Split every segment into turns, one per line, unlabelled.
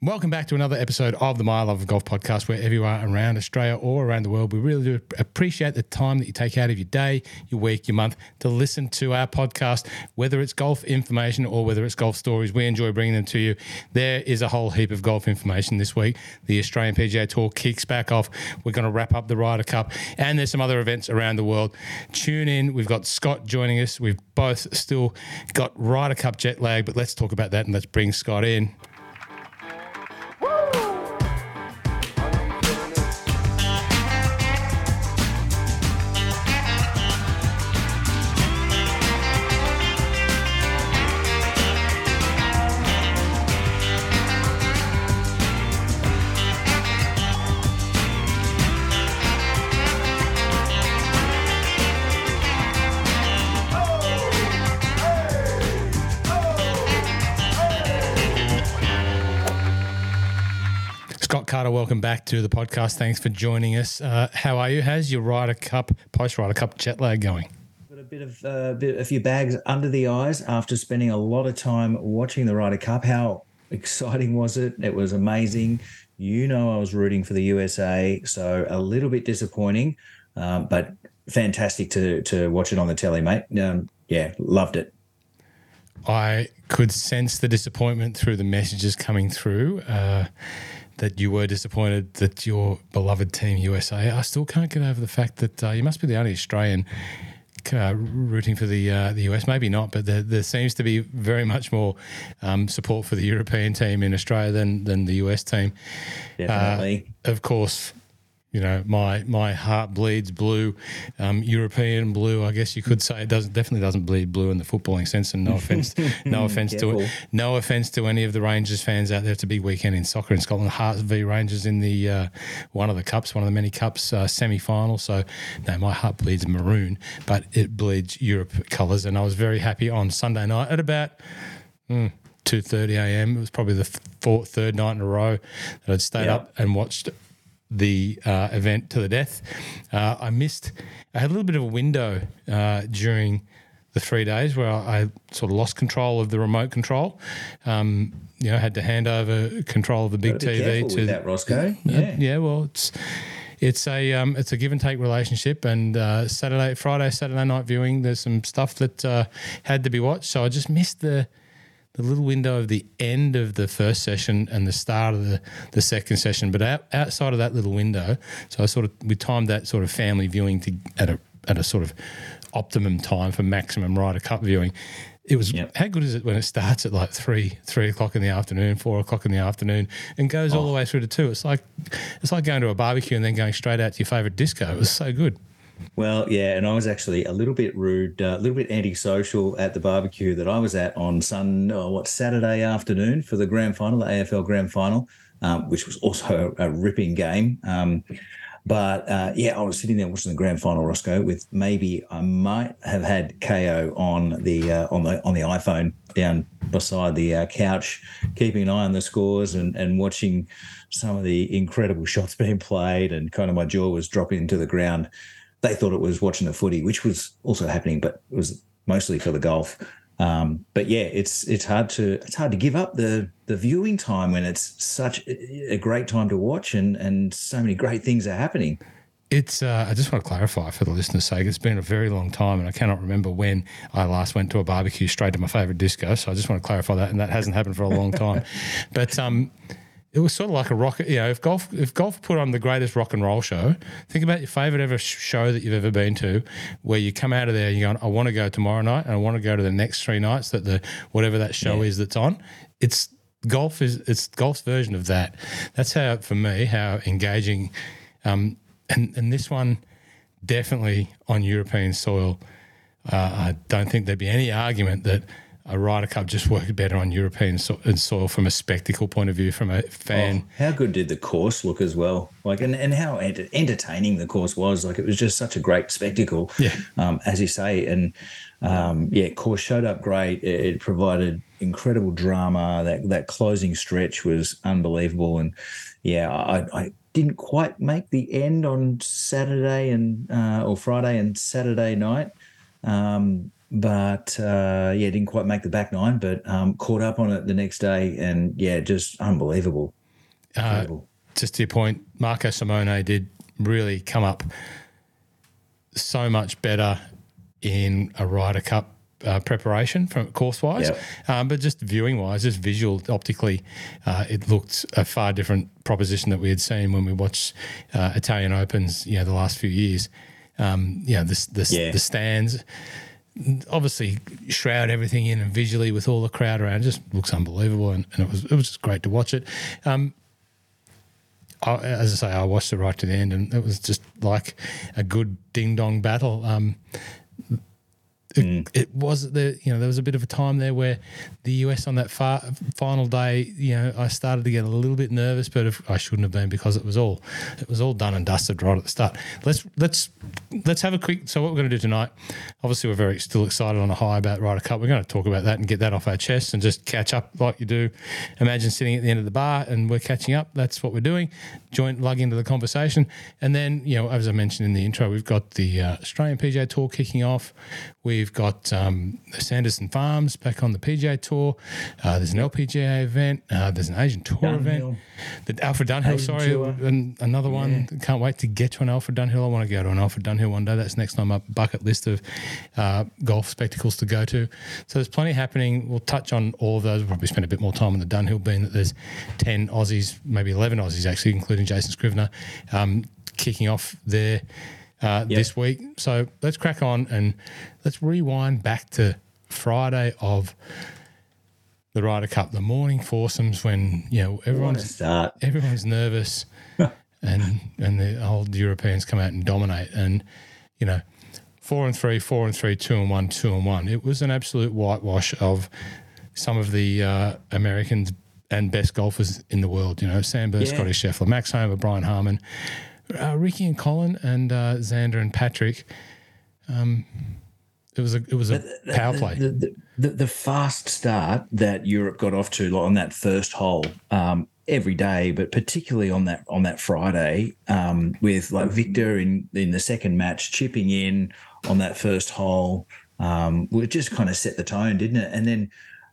Welcome back to another episode of the My Love of Golf podcast, wherever you are around Australia or around the world. We really do appreciate the time that you take out of your day, your week, your month to listen to our podcast, whether it's golf information or whether it's golf stories. We enjoy bringing them to you. There is a whole heap of golf information this week. The Australian PGA Tour kicks back off. We're going to wrap up the Ryder Cup, and there's some other events around the world. Tune in. We've got Scott joining us. We've both still got Ryder Cup jet lag, but let's talk about that and let's bring Scott in. Back to the podcast. Thanks for joining us. Uh, how are you? How's your Ryder Cup, post Ryder Cup jet lag going?
Got a bit of uh, bit, a few bags under the eyes after spending a lot of time watching the Ryder Cup. How exciting was it? It was amazing. You know, I was rooting for the USA, so a little bit disappointing, um, but fantastic to to watch it on the telly, mate. Um, yeah, loved it.
I could sense the disappointment through the messages coming through. Uh, that you were disappointed that your beloved team USA. I still can't get over the fact that uh, you must be the only Australian uh, rooting for the uh, the US. Maybe not, but there, there seems to be very much more um, support for the European team in Australia than than the US team.
Definitely.
Uh, of course, you know my my heart bleeds blue um, european blue i guess you could say. It doesn't definitely doesn't bleed blue in the footballing sense and no offense no offense to it no offense to any of the rangers fans out there it's a big weekend in soccer in scotland. Hearts v rangers in the uh, one of the cups one of the many cups uh, semi-final. So no my heart bleeds maroon but it bleeds europe colours. And i was very happy on sunday night at about mm, 2.30 a.m it was probably the fourth, third night in a row that i'd stayed
Yep.
up and watched the uh, event to the death. Uh, I missed. I had a little bit of a window uh, during the three days where I, I sort of lost control of the remote control. Um, you know, had to hand over control of the big TV to
that, Roscoe. Yeah.
yeah. Well, it's it's a um, it's a give and take relationship. And uh, Saturday, Friday, Saturday night viewing, there's some stuff that uh, had to be watched. So I just missed the the little window of the end of the first session and the start of the, the second session. But out, outside of that little window, so I sort of we timed that sort of family viewing to at a at a sort of optimum time for maximum Ryder Cup viewing. It was
Yep.
how good is it when it starts at like three three o'clock in the afternoon, four o'clock in the afternoon, and goes all the oh. way through to two. It's like it's like going to a barbecue and then going straight out to your favorite disco. It was so good.
Well, yeah, and I was actually a little bit rude, uh, a little bit antisocial at the barbecue that I was at on Sun, oh, what Saturday afternoon for the grand final, the AFL grand final, um, which was also a, a ripping game. Um, but uh, yeah, I was sitting there watching the grand final, Roscoe, with maybe I might have had Kayo on the uh, on the on the iPhone down beside the uh, couch, keeping an eye on the scores and and watching some of the incredible shots being played, and kind of my jaw was dropping to the ground they thought it was watching the footy, which was also happening, but it was mostly for the golf. Um, but yeah, it's it's hard to it's hard to give up the the viewing time when it's such a great time to watch and and so many great things are happening.
It's. Uh, I just want to clarify for the listeners' sake. It's been a very long time, and I cannot remember when I last went to a barbecue straight to my favourite disco. So I just want to clarify that, and that hasn't happened for a long time. but um, it was sort of like a rock. You know, if golf if golf put on the greatest rock and roll show, think about your favourite ever show that you've ever been to, where you come out of there and you're going, I want to go tomorrow night, and I want to go to the next three nights that the whatever that show
Yeah.
is that's on. It's golf is it's golf's version of that. That's how for me how engaging. Um, and and this one definitely on European soil. Uh, I don't think there'd be any argument that a Ryder Cup just worked better on European so- soil from a spectacle point of view, from a fan.
Oh, how good did the course look as well? Like, and, and how enter- entertaining the course was. Like, it was just such a great spectacle.
Yeah.
Um, as you say, and um, yeah, course showed up great. It, it provided incredible drama. That that closing stretch was unbelievable. And yeah, I, I didn't quite make the end on Saturday and uh, or Friday and Saturday night. Um, but uh, yeah, didn't quite make the back nine, but um, caught up on it the next day, and yeah, just unbelievable.
Uh, just to your point, Marco Simone did really come up so much better in a Ryder Cup uh, preparation from course wise, yep. um, but just viewing wise, just visual optically, uh, it looked a far different proposition that we had seen when we watched uh, Italian Opens, you know, the last few years. Um, you know, the, the, yeah. the stands obviously shroud everything in and visually with all the crowd around, just looks unbelievable, and, and, it was it was just great to watch it. Um, I, as I say, I watched it right to the end, and it was just like a good ding dong battle. Um, it, mm. it, was the you know there was a bit of a time there where the US on that far, final day you know I started to get a little bit nervous but if, I shouldn't have been because it was all it was all done and dusted right at the start. Let's let's let's have a quick so what we're going to do tonight obviously we're very still excited on a high about Ryder Cup. We're going to talk about that and get that off our chest and just catch up like you do. Imagine sitting at the end of the bar and we're catching up. That's what we're doing. Joint lug into the conversation. And then you know as I mentioned in the intro we've got the uh, Australian PGA Tour kicking off We've got um, Sanderson Farms back on the PGA Tour. Uh, there's an LPGA event. Uh, there's an Asian Tour Dunhill. event. The Alfred Dunhill, Asian sorry, and another one. Yeah. Can't wait to get to an Alfred Dunhill. I want to go to an Alfred Dunhill one day. That's next on my bucket list of uh, golf spectacles to go to. So there's plenty happening. We'll touch on all of those. We'll probably spend a bit more time on the Dunhill, being that there's 10 Aussies, maybe 11 Aussies actually, including Jason Scrivener, um, kicking off there uh, yep. this week. So let's crack on and let's rewind back to Friday of the Ryder Cup, the morning foursomes when you know everyone's everyone's nervous, and and the old Europeans come out and dominate, and you know four and three, four and three, two and one, two and one. It was an absolute whitewash of some of the uh, Americans and best golfers in the world. You know, Sam Burr, yeah. Scotty Scheffler, Max Homa, Brian Harman, uh, Ricky and Colin and uh, Xander and Patrick. Um, it was a it was a the, power play.
The, the, the, fast start that Europe got off to on that first hole. Um, every day, but particularly on that on that Friday, um, with like Viktor in in the second match chipping in on that first hole, um, it just kind of set the tone, didn't it? And then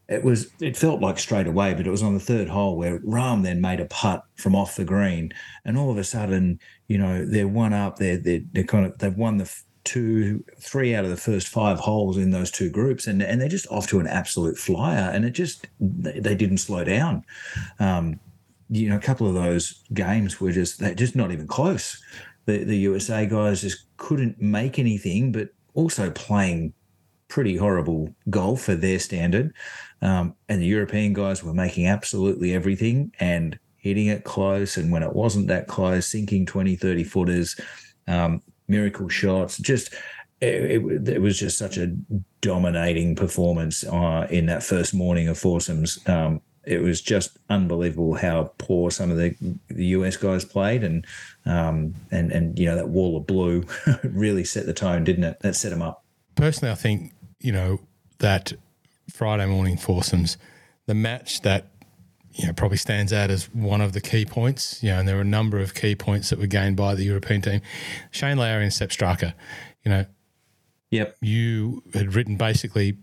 it was it felt like straight away, but it was on the third hole where Rahm then made a putt from off the green, and all of a sudden, you know, they're one up. They're they're, they're kind of they've won the two, three out of the first five holes in those two groups, and and they're just off to an absolute flyer. And it just they didn't slow down. Um, you know, a couple of those games were just they're just not even close. The the USA guys just couldn't make anything, but also playing pretty horrible golf for their standard. Um, and the European guys were making absolutely everything and hitting it close. And when it wasn't that close, sinking 20, 30 footers, um, miracle shots, just it, it, it, was just such a dominating performance uh, in that first morning of foursomes. Um, it was just unbelievable how poor some of the the US guys played, and um, and and you know that wall of blue really set the tone, didn't it? That set them up.
Personally, I think you know that Friday morning foursomes, the match that you know probably stands out as one of the key points. You know, and there were a number of key points that were gained by the European team. Shane Lowry and Sepp Straka. You know,
yep.
You had written basically.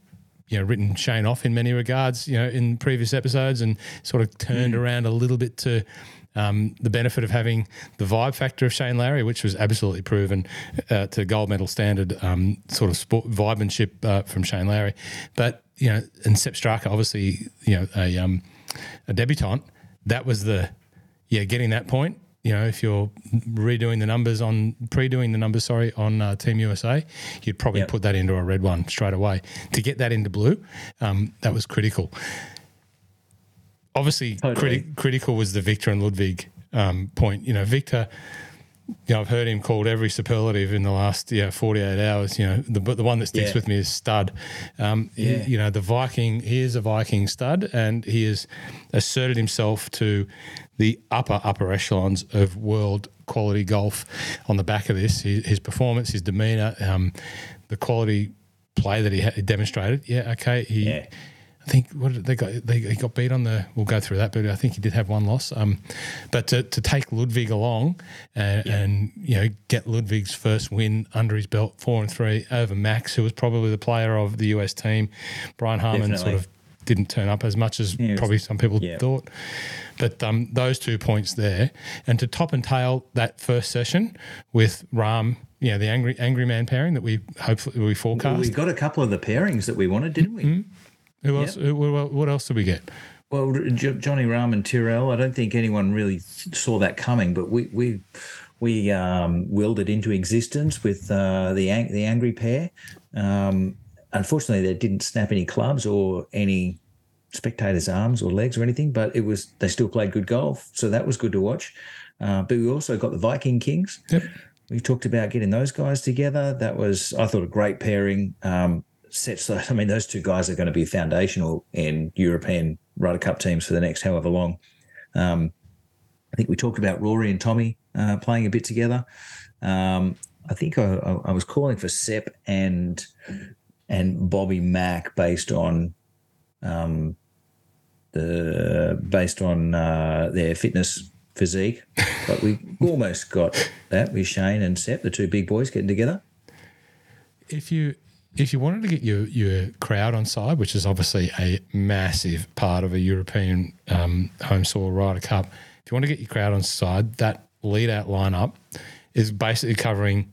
You know, written Shane off in many regards, you know, in previous episodes, and sort of turned mm. around a little bit to um, the benefit of having the vibe factor of Shane Lowry, which was absolutely proven uh, to gold medal standard, um, sort of sport vibemanship uh, from Shane Lowry. But you know, and Sepp Straka, obviously, you know, a um, a debutant. That was the yeah, getting that point. You know, if you're redoing the numbers on pre-doing the numbers, sorry, on uh, Team USA, you'd probably yep. put that into a red one straight away. To get that into blue, um, that was critical obviously totally. criti- critical was the Viktor and Ludwig um, point. You know, Viktor, you know, I've heard him called every superlative in the last yeah 48 hours. You know, the the one that sticks yeah. with me is stud. Um, yeah. He, you know, the Viking. He is a Viking stud, and he has asserted himself to the upper upper echelons of world quality golf on the back of this. His, his performance, his demeanor, um, the quality play that he demonstrated. Yeah, okay, he. Yeah I think what they got they he got beat on the. We'll go through that, but I think he did have one loss. Um, but to, to take Ludwig along and, yeah. and you know get Ludwig's first win under his belt, four and three over Max, who was probably the player of the US team. Brian Harman Definitely. sort of didn't turn up as much as yeah, probably some people yeah. thought. But um, those two points there, and to top and tail that first session with Rahm, yeah, the angry angry man pairing that we hopefully we forecast.
Well, we got a couple of the pairings that we wanted, didn't we? Mm-hmm.
Who else? Yep. Who, what else did we get?
Well, Johnny Rahm and Tyrrell. I don't think anyone really saw that coming, but we we we um, willed it into existence with uh, the ang- the angry pair. Um, unfortunately, they didn't snap any clubs or any spectators' arms or legs or anything, but it was they still played good golf, so that was good to watch. Uh, but we also got the Viking Kings.
Yep.
We talked about getting those guys together. That was, I thought, a great pairing. Um, sets. I mean, those two guys are going to be foundational in European Ryder Cup teams for the next however long. Um, I think we talked about Rory and Tommy uh, playing a bit together. Um, I think I, I, was calling for Sepp and and Bobby Mack based on um, the based on uh, their fitness physique, but we almost got that with Shane and Sepp, the two big boys getting together.
If you if you wanted to get your, your crowd on side, which is obviously a massive part of a European um, home soil Ryder Cup, if you want to get your crowd on side, that lead out lineup is basically covering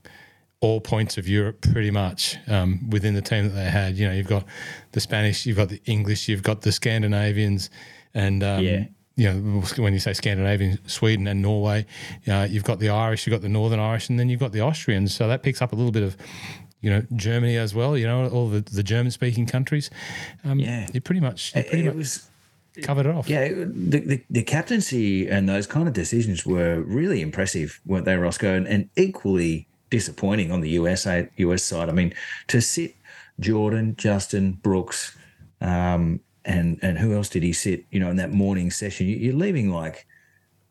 all points of Europe pretty much um, within the team that they had. You know, you've got the Spanish, you've got the English, you've got the Scandinavians, and um, yeah. You know, when you say Scandinavian, Sweden and Norway, uh, you've got the Irish, you've got the Northern Irish, and then you've got the Austrians. So that picks up a little bit of you know, Germany as well, you know, all the, the German speaking countries. Um, yeah. You pretty much, you pretty it, much was, covered it off.
Yeah. The, the, the, captaincy and those kind of decisions were really impressive, weren't they, Roscoe? And, and equally disappointing on the USA, US side. I mean, to sit Jordan, Justin, Brooks, um, and and who else did he sit? You know, in that morning session, you're leaving like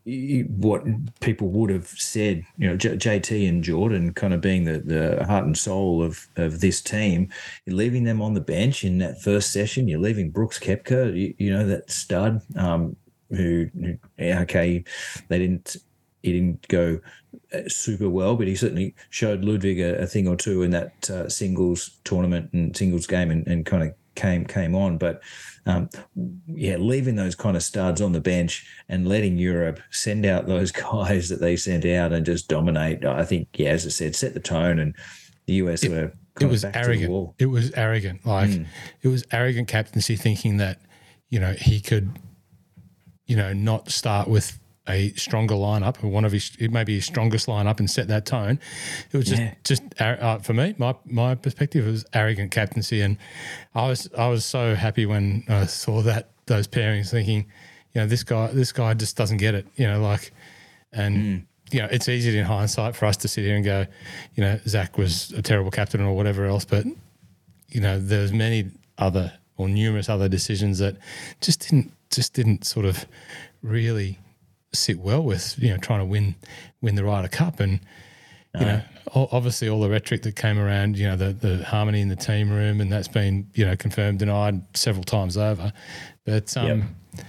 what people would have said, you know, J- JT and Jordan kind of being the, the heart and soul of, of this team, you're leaving them on the bench in that first session. You're leaving Brooks Koepka, you, you know, that stud um, who, who, okay, they didn't, he didn't go uh, super well, but he certainly showed Ludwig a, a thing or two in that uh, singles tournament and singles game and, and kind of came came on. But um, yeah, leaving those kind of studs on the bench and letting Europe send out those guys that they sent out and just dominate. I think, yeah, as I said, set the tone, and the US it, were.
it was arrogant. It was arrogant. Like mm. it was arrogant captaincy, thinking that you know he could, you know, not start with a stronger lineup, or one of his maybe his strongest lineup, and set that tone. It was just yeah. just uh, for me, my my perspective was arrogant captaincy, and I was I was so happy when I saw that those pairings, thinking, you know, this guy this guy just doesn't get it, you know, like, and. Mm. You know, it's easy in hindsight for us to sit here and go, you know, Zach was a terrible captain or whatever else, but you know, there's many other or numerous other decisions that just didn't just didn't sort of really sit well with you know trying to win win the Ryder Cup. And you know obviously all the rhetoric that came around you know the the harmony in the team room and that's been you know confirmed denied several times over. But um yep.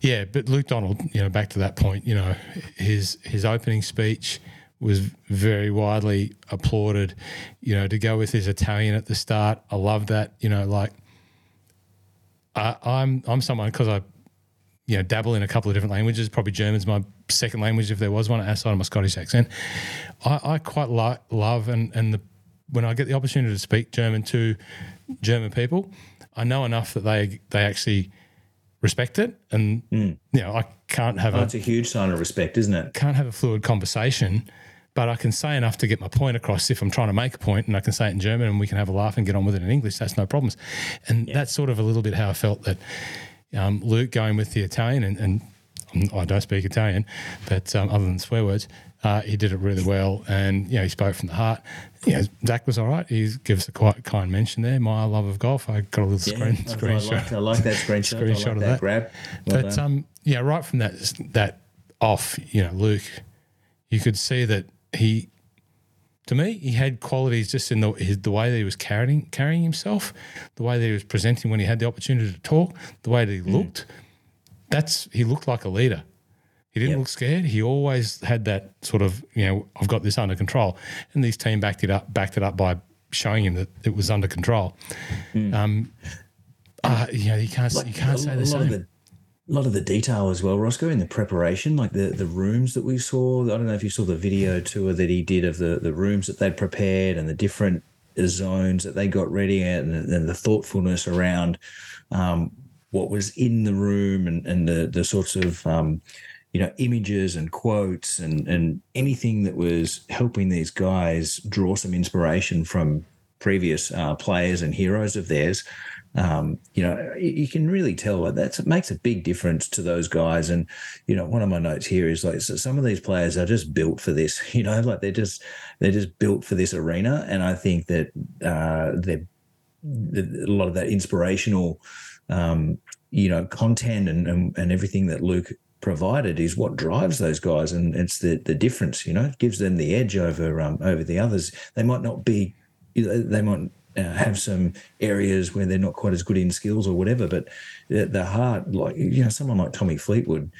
yeah but Luke Donald you know back to that point you know his his opening speech was very widely applauded. You know to go with his Italian at the start I love that you know like I, I'm I'm someone because I you know, dabble in a couple of different languages. Probably German's my second language if there was one outside of my Scottish accent. I, I quite like love and and the when I get the opportunity to speak German to German people, I know enough that they they actually respect it, and mm. you know I can't have.
Oh, a, it's a huge sign of respect, isn't it?
Can't have a fluid conversation, but I can say enough to get my point across if I'm trying to make a point, and I can say it in German, and we can have a laugh and get on with it in English. That's no problems, and yeah. that's sort of a little bit how I felt that um, Luke going with the Italian, and, and I don't speak Italian, but um, other than swear words, uh, he did it really well, and you know he spoke from the heart. You know, Zach was all right. He gives a quite kind mention there. My love of golf. I got a little yeah, screen screenshot. I
like, I like that screenshot. screenshot like of that, that. grab.
Well but um, yeah, right from that that off, you know, Luke, you could see that he to me, he had qualities just in the his, the way that he was carrying carrying himself, the way that he was presenting when he had the opportunity to talk, the way that he mm. looked. That's he looked like a leader. He didn't yep. look scared. He always had that sort of, you know, I've got this under control. And this team backed it up, backed it up by showing him that it was under control. Mm. Um, uh, you know, you can't like, you can't say the same.
A lot of the detail as well, Roscoe, in the preparation, like the, the rooms that we saw. I don't know if you saw the video tour that he did of the, the rooms that they'd prepared and the different zones that they got ready and, and the thoughtfulness around um, what was in the room and, and the, the sorts of um, you know images and quotes and and anything that was helping these guys draw some inspiration from previous uh, players and heroes of theirs um, you know, you can really tell that that makes a big difference to those guys. And you know, one of my notes here is like so some of these players are just built for this. You know, like they're just they're just built for this arena. And I think that uh, they're a lot of that inspirational, um, you know, content and, and and everything that Luke provided is what drives those guys, and it's the the difference. You know, it gives them the edge over um, over the others. They might not be, they might uh, have some areas where they're not quite as good in skills or whatever, but the, the heart, like you know, someone like Tommy Fleetwood.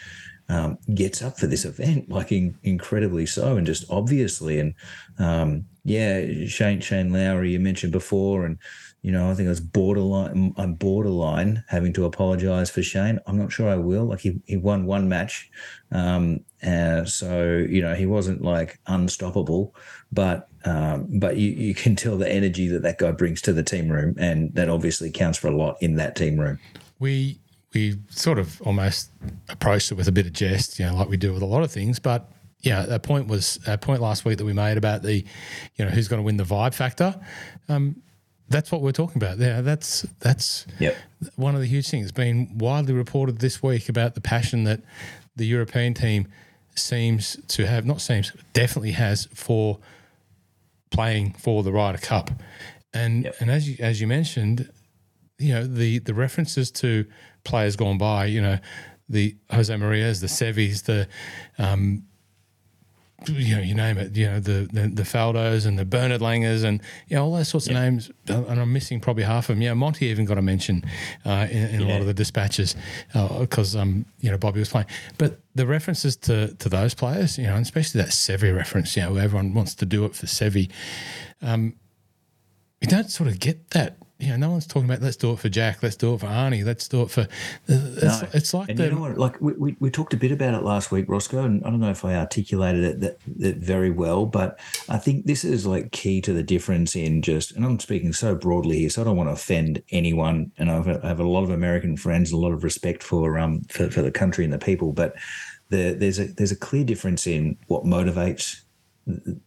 Um, gets up for this event like in, incredibly so and just obviously and um, yeah Shane Shane Lowry you mentioned before and you know, I think I was borderline. I'm borderline having to apologise for Shane. I'm not sure I will. Like he, he won one match, um, uh, so you know he wasn't like unstoppable, but um, but you, you can tell the energy that that guy brings to the team room, and that obviously counts for a lot in that team room.
We we sort of almost approached it with a bit of jest, you know, like we do with a lot of things, but yeah, a point was a point last week that we made about the, you know, who's going to win the vibe factor. Um, that's what we're talking about. Yeah, that's that's
yep.
one of the huge things. It's been widely reported this week about the passion that the European team seems to have, not seems, definitely has for playing for the Ryder Cup. And yep. and as you as you mentioned, you know the the references to players gone by, you know, the Jose Marias, the Sevis, the um, you know, you name it, you know, the, the, the Faldos and the Bernard Langers and, you know, all those sorts of names. And I'm missing probably half of them. Yeah, Monty even got a mention uh, in, in yeah. a lot of the dispatches because, uh, um, you know, Bobby was playing. But the references to, to those players, you know, and especially that Seve reference, you know, everyone wants to do it for Seve. Um, you don't sort of get that you know, no one's talking about let's do it for Jack, let's do it for Arnie, let's do it for. It's, no. it's like
and the, you know what, like we, we, we, talked a bit about it last week, Roscoe, and I don't know if I articulated it that, that very well, but I think this is like key to the difference in just, and I'm speaking so broadly here, so I don't want to offend anyone, and I've, I have a lot of American friends, a lot of respect for um for, for the country and the people, but the, there's a there's a clear difference in what motivates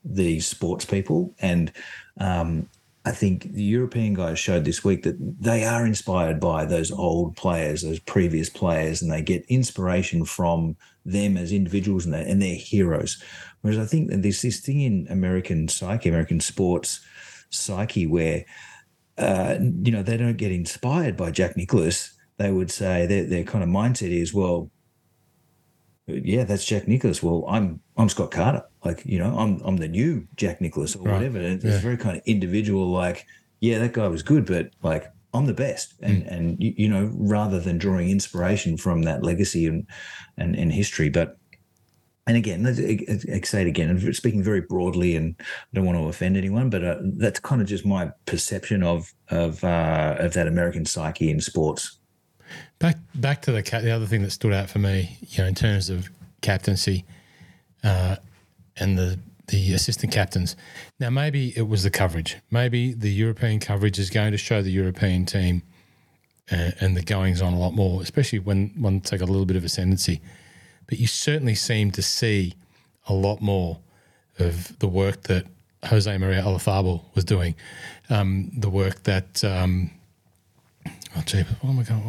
these sports people and um, I think the European guys showed this week that they are inspired by those old players, those previous players, and they get inspiration from them as individuals and, and their heroes. Whereas I think that there's this thing in American psyche, American sports psyche, where uh, you know they don't get inspired by Jack Nicklaus. They would say their their kind of mindset is, well, yeah, that's Jack Nicklaus. Well, I'm I'm Scott Carter. Like, you know, I'm I'm the new Jack Nicklaus or right. whatever. And it's yeah. very kind of individual, like, yeah, that guy was good, but like I'm the best. And mm. and you, you, know, rather than drawing inspiration from that legacy and and, and history. But and again, I say it again, and speaking very broadly, and I don't want to offend anyone, but uh, that's kind of just my perception of of uh, of that American psyche in sports.
Back back to the the other thing that stood out for me, you know, in terms of captaincy, uh, and the the assistant captains. Now, maybe it was the coverage. Maybe the European coverage is going to show the European team uh, and the goings on a lot more, especially when one take a little bit of ascendancy. But you certainly seem to see a lot more of the work that Jose Maria Olazabal was doing, um, the work that um, Oh, gee, oh my God.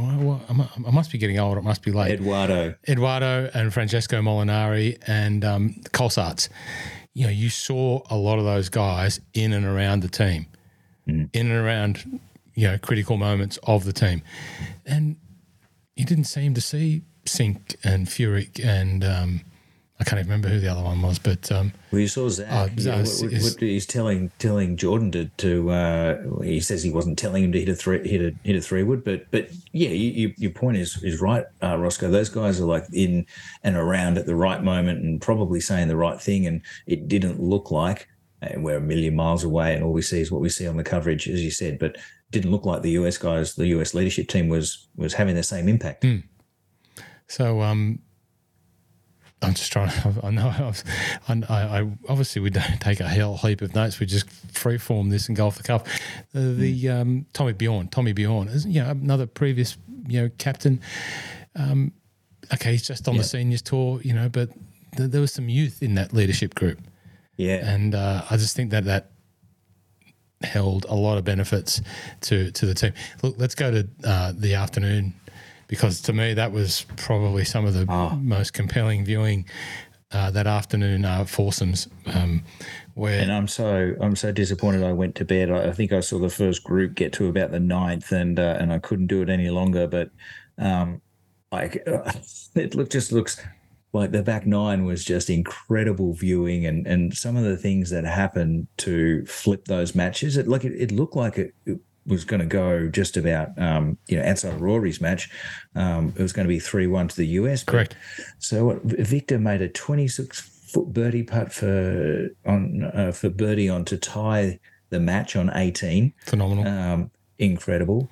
I must be getting old. It must be late.
Edoardo.
Edoardo and Francesco Molinari and um, Colsaerts. You know, you saw a lot of those guys in and around the team, mm. in and around, you know, critical moments of the team. And you didn't seem to see Cink and Furyk and um, I can't even remember who the other one was, but um,
well, you saw Zach. Oh, yeah, what, what, what, he's telling telling Jordan to, to uh, he says he wasn't telling him to hit a three hit a hit a three wood, but but yeah, you, you, your point is is right, uh, Roscoe. Those guys are like in and around at the right moment and probably saying the right thing, and it didn't look like. And we're a million miles away, and all we see is what we see on the coverage, as you said. But didn't look like the US guys, the US leadership team was was having the same impact.
Mm. So, um, I'm just trying. to. I know. I, I, obviously we don't take a hell heap of notes. We just freeform this and go off the cuff. Uh, the um, Tommy Bjorn, Tommy Bjorn, is you know another previous you know captain. Um, okay, he's just on yeah. the seniors tour, you know, but th- there was some youth in that leadership group.
Yeah,
and uh, I just think that that held a lot of benefits to to the team. Look, let's go to uh, the afternoon because to me that was probably some of the oh. most compelling viewing uh, that afternoon uh, foursomes. Um, where
and I'm so I'm so disappointed. I went to bed. I, I think I saw the first group get to about the ninth, and uh, and I couldn't do it any longer. But um, like it look just looks like the back nine was just incredible viewing and and some of the things that happened to flip those matches it like it, it looked like it, it was going to go just about, um, you know, outside of Rory's match. Um, it was going to be 3 1 to the US.
Correct.
So what, Viktor made a 26 foot birdie putt for on uh, for birdie on to tie the match on 18.
Phenomenal.
Um, incredible.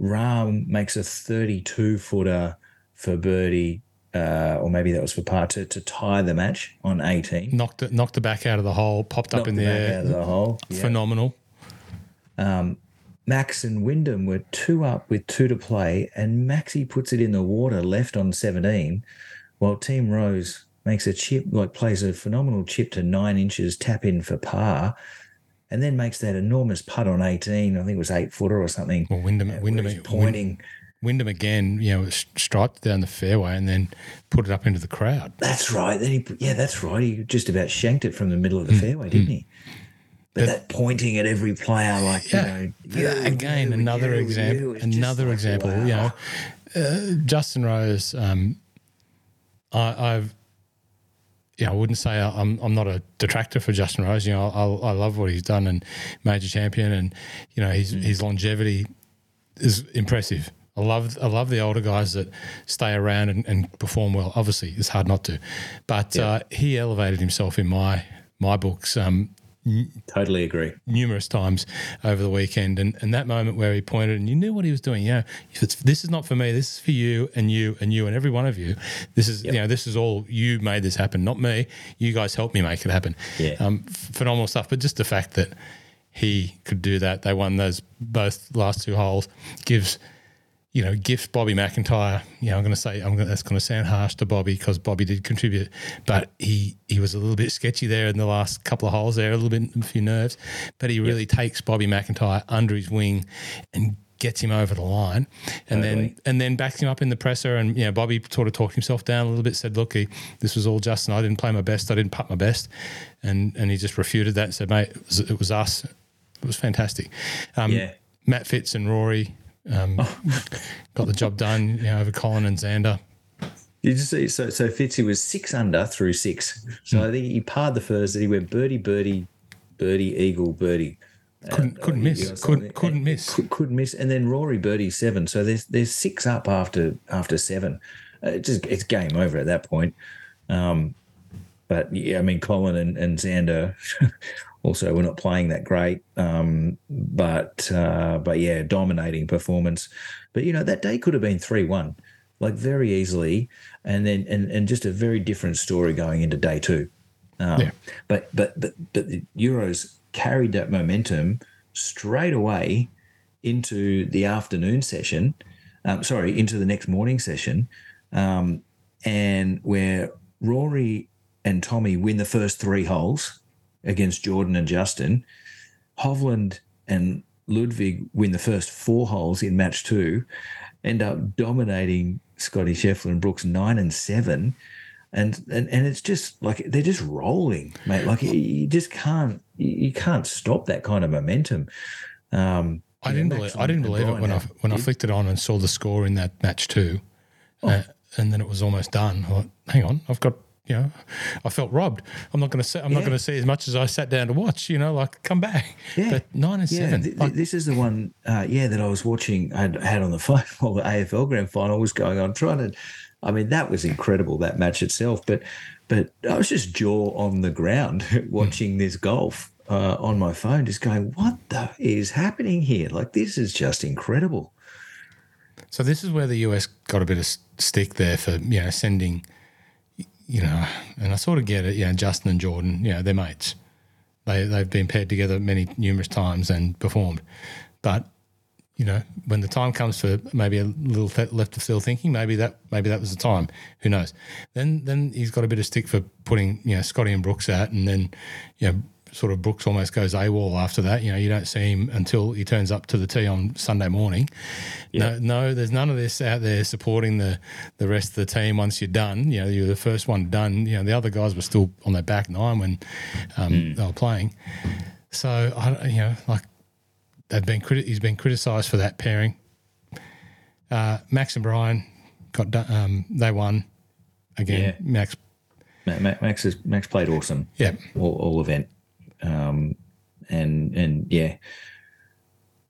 Rahm makes a 32 footer for birdie. Uh, or maybe that was for par to, to tie the match on 18.
Knocked it, knocked the back out of the hole, popped knocked up in the, the air.
Out of the hole.
Phenomenal.
Um, Max and Wyndham were two up with two to play, and Maxi puts it in the water left on 17, while Team Rose makes a chip, like plays a phenomenal chip to nine inches, tap in for par, and then makes that enormous putt on 18. I think it was eight footer or something.
Well, Wyndham, Wyndham pointing. Wyndham again, you know, striped down the fairway and then put it up into the crowd.
That's right. Then he, yeah, that's right. He just about shanked it from the middle of the mm. fairway, didn't mm. he? But, that pointing at every player, like yeah, you know,
yeah, again, you, another you, example, another like, example. Wow. You know, uh, Justin Rose. Um, I, have yeah, I wouldn't say I'm I'm not a detractor for Justin Rose. You know, I, I love what he's done and major champion, and you know his mm. his longevity is impressive. I love I love the older guys that stay around and, and perform well. Obviously, it's hard not to, but yeah. uh, he elevated himself in my my books. Um,
Totally agree.
Numerous times over the weekend, and, and that moment where he pointed and you knew what he was doing. Yeah, if it's this is not for me, this is for you and you and you and every one of you. This is yep. you know this is all you made this happen, not me. You guys helped me make it happen.
Yeah,
um, phenomenal stuff. But just the fact that he could do that, they won those both last two holes, gives you know, gift Bobby MacIntyre. You know, I'm going to say I'm gonna, that's going to sound harsh to Bobby because Bobby did contribute, but he he was a little bit sketchy there in the last couple of holes there, a little bit a few nerves, but he really yep. takes Bobby MacIntyre under his wing and gets him over the line, and totally. then and then backs him up in the presser. And you know, Bobby sort of talked himself down a little bit, said, "Look, he, this was all Justin. I didn't play my best. I didn't putt my best," and and he just refuted that and said, "Mate, it was, it was us. It was fantastic." Um, yeah. Matt Fitz and Rory um, got the job done, you know, over Colin and Xander.
You just see, so so Fitzy was six under through six. So mm. I think he parred the first. That he went birdie, birdie, birdie, eagle, birdie.
Couldn't, couldn't miss. Couldn't, couldn't miss.
Could, couldn't miss. And then Rory birdie seven. So there's there's six up after after seven. Uh, it just it's game over at that point. Um, but yeah, I mean Colin and, and Xander also we're not playing that great. Um, but uh, but yeah, dominating performance. But you know that day could have been three one, like very easily, and then and and just a very different story going into day two. Um, yeah. But but but but the Euros carried that momentum straight away into the afternoon session. Um, sorry, into the next morning session, um, and where Rory and Tommy win the first three holes against Jordan and Justin. Hovland and Ludwig win the first four holes in match two, end up dominating Scotty Scheffler and Brooks nine and seven. And, and and it's just like they're just rolling, mate. Like you just can't you can't stop that kind of momentum. Um,
I didn't believe I didn't believe it when I when I flicked it on and saw the score in that match too, oh. uh, and then it was almost done. Thought, hang on, I've got you know, I felt robbed. I'm not going to say I'm yeah. not going to see as much as I sat down to watch. You know, like come back. Yeah, but nine and yeah. seven. Th-
like, this is the one. Uh, yeah, that I was watching. I had on the phone while the AFL Grand Final was going on. Trying to, I mean, that was incredible that match itself. But, but I was just jaw on the ground watching mm. this golf uh, on my phone, just going, "What the is happening here? Like this is just incredible."
So this is where the US got a bit of stick there for you know sending you know, and I sort of get it. You know, Justin and Jordan, you know, they're mates. They they've been paired together many numerous times and performed, but you know, when the time comes for maybe a little left of field thinking, maybe that maybe that was the time. Who knows? Then then he's got a bit of stick for putting you know Scotty and Brooks out, and then you know sort of Brooks almost goes AWOL after that. You know, you don't see him until he turns up to the tee on Sunday morning. Yeah. No, no, there's none of this out there supporting the the rest of the team once you're done. You know, you're the first one done. You know, the other guys were still on their back nine when um, mm. they were playing. So I, you know, like they've been criti- he's been criticised for that pairing. Uh, Max and Brian got done, um, they won again. Yeah. Max
Max is, Max played awesome.
Yeah,
all, all event um, and and yeah.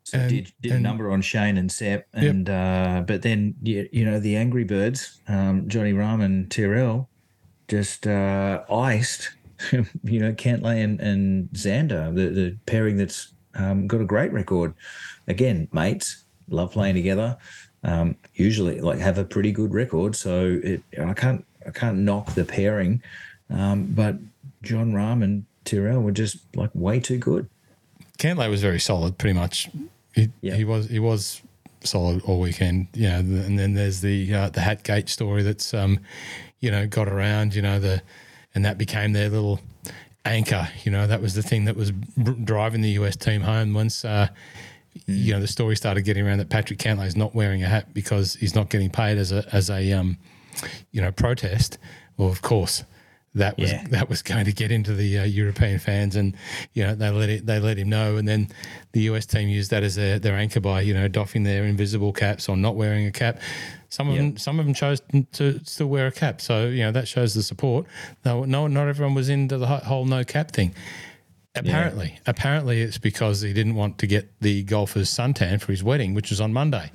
So and, did, did and, a number on Shane and Sepp, and yep. uh, but then you, you know the Angry Birds, um, Johnny Rahm and Tyrrell, just uh, iced, you know Cantlay and, and Xander, the the pairing that's um, got a great record. Again, mates, love playing together. Um, usually, like have a pretty good record. So it, I can't I can't knock the pairing, um, but John Rahm and Tyrrell were just like way too good.
Cantlay was very solid, pretty much. He, he was he was solid all weekend. You know, and then there's the uh, the Hatgate story that's um, you know got around. You know the and that became their little anchor. You know that was the thing that was driving the US team home once. Uh, you know the story started getting around that Patrick Cantlay is not wearing a hat because he's not getting paid as a as a um, you know protest. Well, of course, that was yeah. that was going to get into the uh, European fans, and you know they let it they let him know, and then the US team used that as their, their anchor by you know doffing their invisible caps or not wearing a cap. Some of yep. them some of them chose to still wear a cap, so you know that shows the support. No, no, not everyone was into the whole no cap thing. Apparently, yeah. apparently it's because he didn't want to get the golfer's suntan for his wedding, which was on Monday.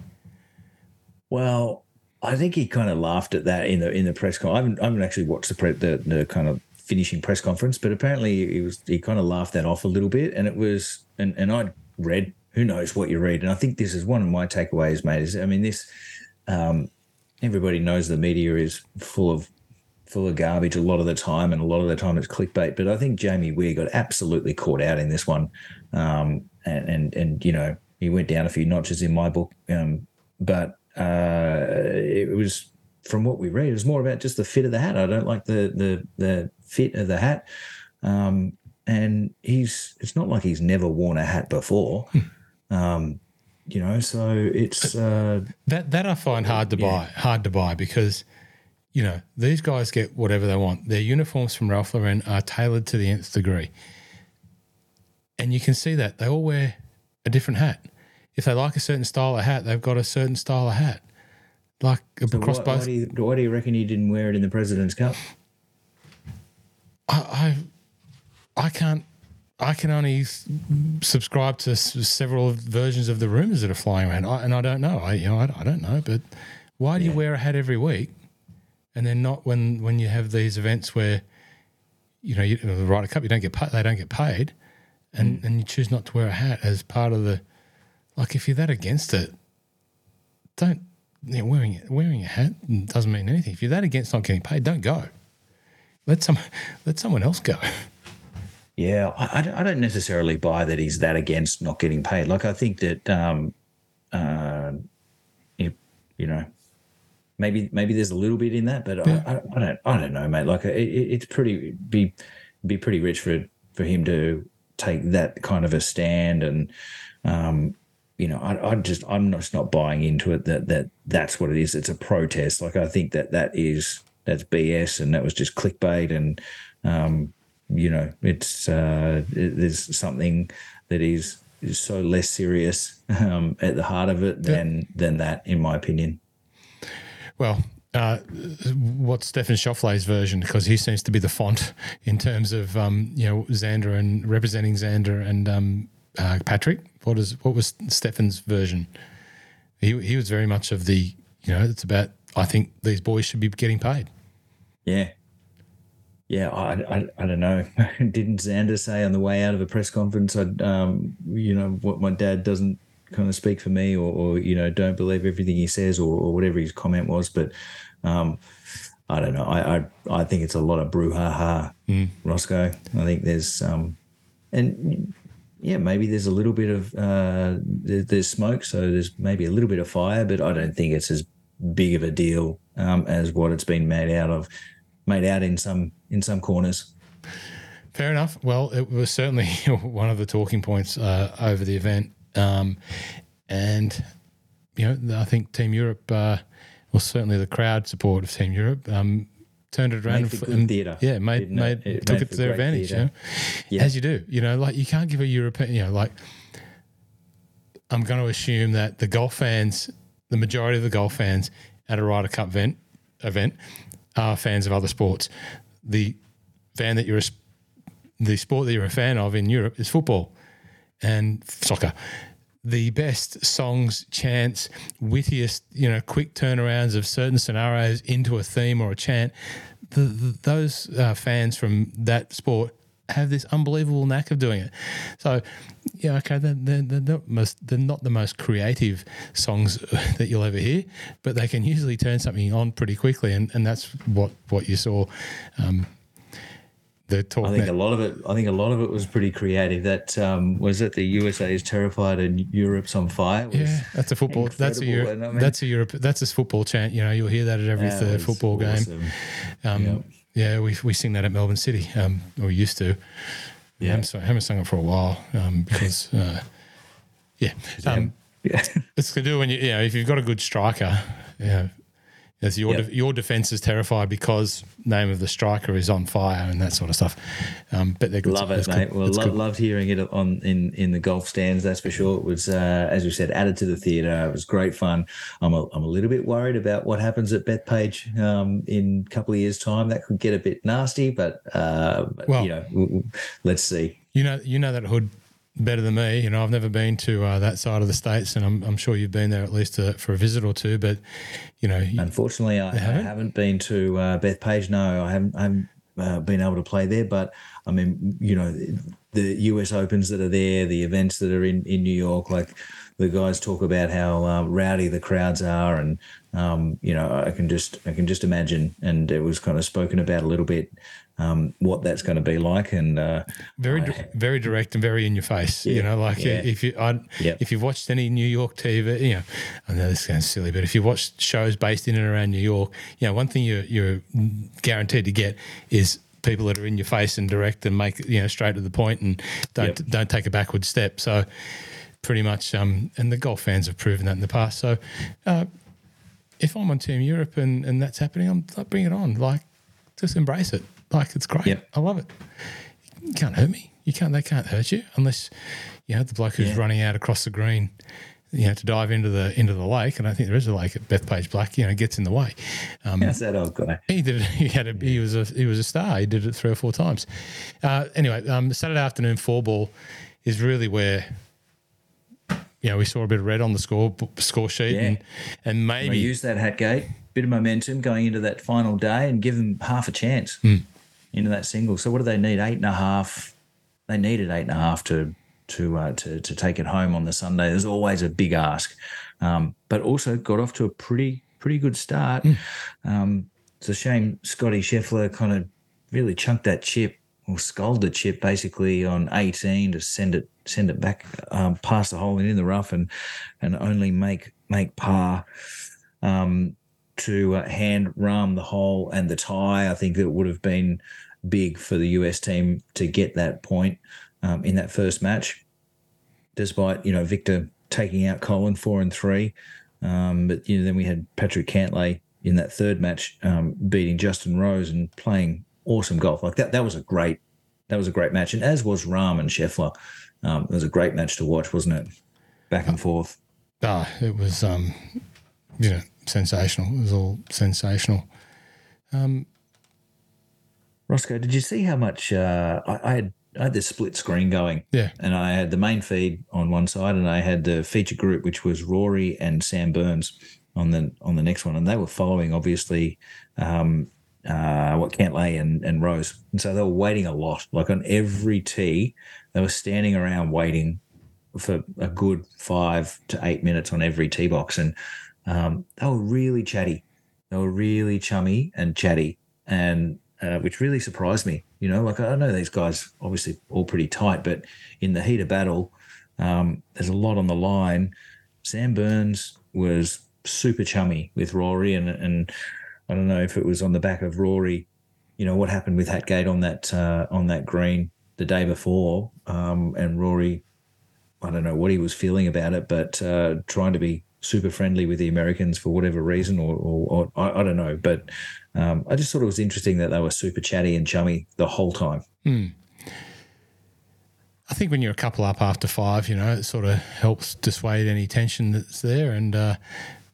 Well, I think he kind of laughed at that in the in the press conference. I haven't, I haven't actually watched the, pre- the the kind of finishing press conference, but apparently he was he kind of laughed that off a little bit, and it was and and I read who knows what you read, and I think this is one of my takeaways, mate. Is I mean this, um, everybody knows the media is full of full of garbage a lot of the time, and a lot of the time it's clickbait. But I think Jamie Weir got absolutely caught out in this one, um, and and and you know he went down a few notches in my book, um, but uh, it was from what we read, it was more about just the fit of the hat. I don't like the the the fit of the hat. Um, and he's it's not like he's never worn a hat before. Hmm. Um, you know, so it's uh,
that that I find hard to yeah. buy, hard to buy because you know these guys get whatever they want. Their uniforms from Ralph Lauren are tailored to the nth degree, and you can see that they all wear a different hat if they like a certain style of hat, they've got a certain style of hat. Like so across
what,
both.
Why do, you, why do you reckon you didn't wear it in the President's Cup?
I, I, I can't. I can only subscribe to several versions of the rumors that are flying around, I, and I don't know. I, you know, I, I don't know. But why do yeah. you wear a hat every week, and then not when when you have these events where, you know, you, the Ryder Cup, you don't get paid, they don't get paid, and mm. and you choose not to wear a hat as part of the like if you're that against it, don't you know, wearing wearing a hat doesn't mean anything. If you're that against not getting paid, don't go. Let some let someone else go.
Yeah, I, I don't necessarily buy that he's that against not getting paid. Like I think that um, uh, you, you know, maybe maybe there's a little bit in that, but yeah. I, I, don't I don't know, mate. Like it, it's pretty be be pretty rich for for him to take that kind of a stand and um, you know, I, I just I'm just not buying into it that that that's what it is. It's a protest. Like I think that that is that's BS, and that was just clickbait, and um, you know, it's uh, it, there's something that is is so less serious um, at the heart of it than than that, in my opinion.
Well, uh, what's Stefan Schauffele's version? Because he seems to be the font in terms of um, you know Xander and representing Xander and um, uh, Patrick. What is what was Stefan's version? He he was very much of the you know it's about I think these boys should be getting paid.
Yeah. Yeah, I, I, I don't know. Didn't Xander say on the way out of a press conference, I, um, you know, what my dad doesn't kind of speak for me, or, or you know, don't believe everything he says, or, or whatever his comment was. But um, I don't know. I, I I think it's a lot of brouhaha, mm. Roscoe. I think there's um, and yeah, maybe there's a little bit of uh, there's smoke, so there's maybe a little bit of fire, but I don't think it's as big of a deal um, as what it's been made out of, made out in some in some corners.
Fair enough. Well, it was certainly one of the talking points uh, over the event, um, and you know, I think Team Europe, uh, well, certainly the crowd support of Team Europe, um, turned it around
made and, theatre.
Yeah, made made it? Took made it to their advantage. You know? yeah. As you do, you know, like you can't give a European, you know, like I'm going to assume that the golf fans, the majority of the golf fans at a Ryder Cup event event are fans of other sports. The fan that you're a, the sport that you're a fan of in Europe is football and soccer the best songs, chants, wittiest, you know, quick turnarounds of certain scenarios into a theme or a chant. The, the, those uh, fans from that sport have this unbelievable knack of doing it. So, yeah, okay, they're, they're, they're, not most, they're not the most creative songs that you'll ever hear, but they can usually turn something on pretty quickly, and, and that's what what you saw. Um,
the talk. I think a lot of it. I think a lot of it was pretty creative. That um, was it. The USA is terrified and Europe's on fire.
Yeah, that's a football. That's a Europe. I mean, that's a Europe. That's a football chant. You know, you'll hear that at every third football awesome. game. Um, yep. Yeah, we we sing that at Melbourne City. Um, or we used to. Yeah, I haven't, I haven't sung it for a while um, because. Uh, yeah. Um, yeah. it's to do when you, you know, if you've got a good striker, yeah, as your yep. de- your defense is terrified because name of the striker is on fire and that sort of stuff. Um, but they're good.
Love it, mate. Good. Well, lo- loved hearing it on in, in the golf stands. That's for sure. It was, uh, as we said, added to the theatre. It was great fun. I'm a, I'm a little bit worried about what happens at Bethpage um, in a couple of years' time. That could get a bit nasty, but, uh, well, you know, let's see.
You know, you know that hood better than me. You know, I've never been to uh, that side of the states, and I'm, I'm sure you've been there at least to, uh, for a visit or two. But you know,
unfortunately, I haven't? I haven't, been to uh, Bethpage. No, I haven't. I haven't uh, been able to play there. But I mean, you know, the US Opens that are there, the events that are in in New York, like the guys talk about how uh, rowdy the crowds are, and um, you know, I can just I can just imagine, and it was kind of spoken about a little bit um, what that's going to be like, and uh,
very I, very direct and very in your face. Yeah, you know, like yeah. if you I, yep. if you've watched any New York TV, you know, I know this sounds silly, but if you watch shows based in and around New York, you know, one thing you're you're guaranteed to get is people that are in your face and direct and make you know straight to the point and don't yep. don't take a backward step. So pretty much, um, and the golf fans have proven that in the past. So. Uh, if I'm on Team Europe and, and that's happening, I'm like, bring it on. Like, just embrace it. Like it's great. Yep. I love it. You can't hurt me. You can't. They can't hurt you unless you know the bloke who's yeah. running out across the green. You know, to dive into the into the lake, and I think there is a lake at Bethpage Black. You know, gets in the way.
Um, How's that old guy? He
did. It, he had. A, he was a. He was a star. He did it three or four times. Uh, anyway, um, Saturday afternoon four ball is really where you know, we saw a bit of red on the score score sheet, yeah. and and maybe
use that Hatgate bit of momentum going into that final day and give them half a chance. Mm into that single. So what do they need? Eight and a half. They needed eight and a half to to uh, to to take it home on the Sunday. There's always a big ask, um, but also got off to a pretty pretty good start. Mm. Um, it's a shame Scotty Scheffler kind of really chunked that chip or sculled the chip basically on 18 to send it send it back um, past the hole and in the rough and and only make make par. Um, to uh, hand Rahm the hole and the tie. I think it would have been big for the US team to get that point um, in that first match, despite you know Viktor taking out Collin four and three. Um, but you know then we had Patrick Cantlay in that third match um, beating Justin Rose and playing awesome golf like that. That was a great that was a great match, and as was Rahm and Scheffler. Um, it was a great match to watch, wasn't it? Back and forth.
Ah, it was. Um, you know, sensational. It was all sensational. Um,
Roscoe, did you see how much uh, I, I, had? I had the split screen going.
Yeah.
And I had the main feed on one side, and I had the feature group, which was Rory and Sam Burns on the on the next one, and they were following obviously um, uh, what Cantlay and and Rose, and so they were waiting a lot. Like on every tee, they were standing around waiting for a good five to eight minutes on every tee box, and um, they were really chatty. They were really chummy and chatty, and uh, which really surprised me. You know, like I know these guys obviously all pretty tight, but in the heat of battle, um, there's a lot on the line. Sam Burns was super chummy with Rory, and and I don't know if it was on the back of Rory. You know what happened with Hatgate on that uh, on that green the day before, um, and Rory. I don't know what he was feeling about it, but uh, trying to be super friendly with the Americans for whatever reason, or, or, or I, I, don't know. But um, I just thought it was interesting that they were super chatty and chummy the whole time.
Hmm. I think when you're a couple up after five, you know, it sort of helps dissuade any tension that's there. And, uh,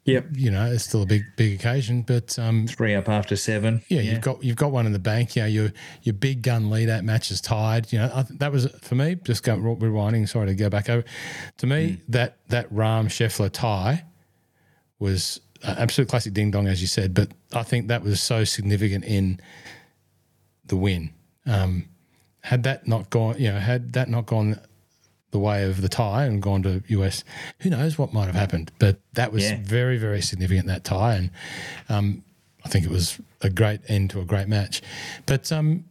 Yep.
You know, it's still a big, big occasion, but um,
three up after seven.
Yeah, yeah, you've got you've got one in the bank. You know, your your big gun lead out match is tied. You know, I, that was for me. Just go rewinding. Sorry to go back over. To me, mm. that that Rahm Scheffler tie was absolute classic ding dong, as you said. But I think that was so significant in the win. Um, had that not gone, you know, had that not gone the way of the tie and gone to US, who knows what might have happened? But that was yeah. very, very significant that tie, and um, I think it was a great end to a great match. But um,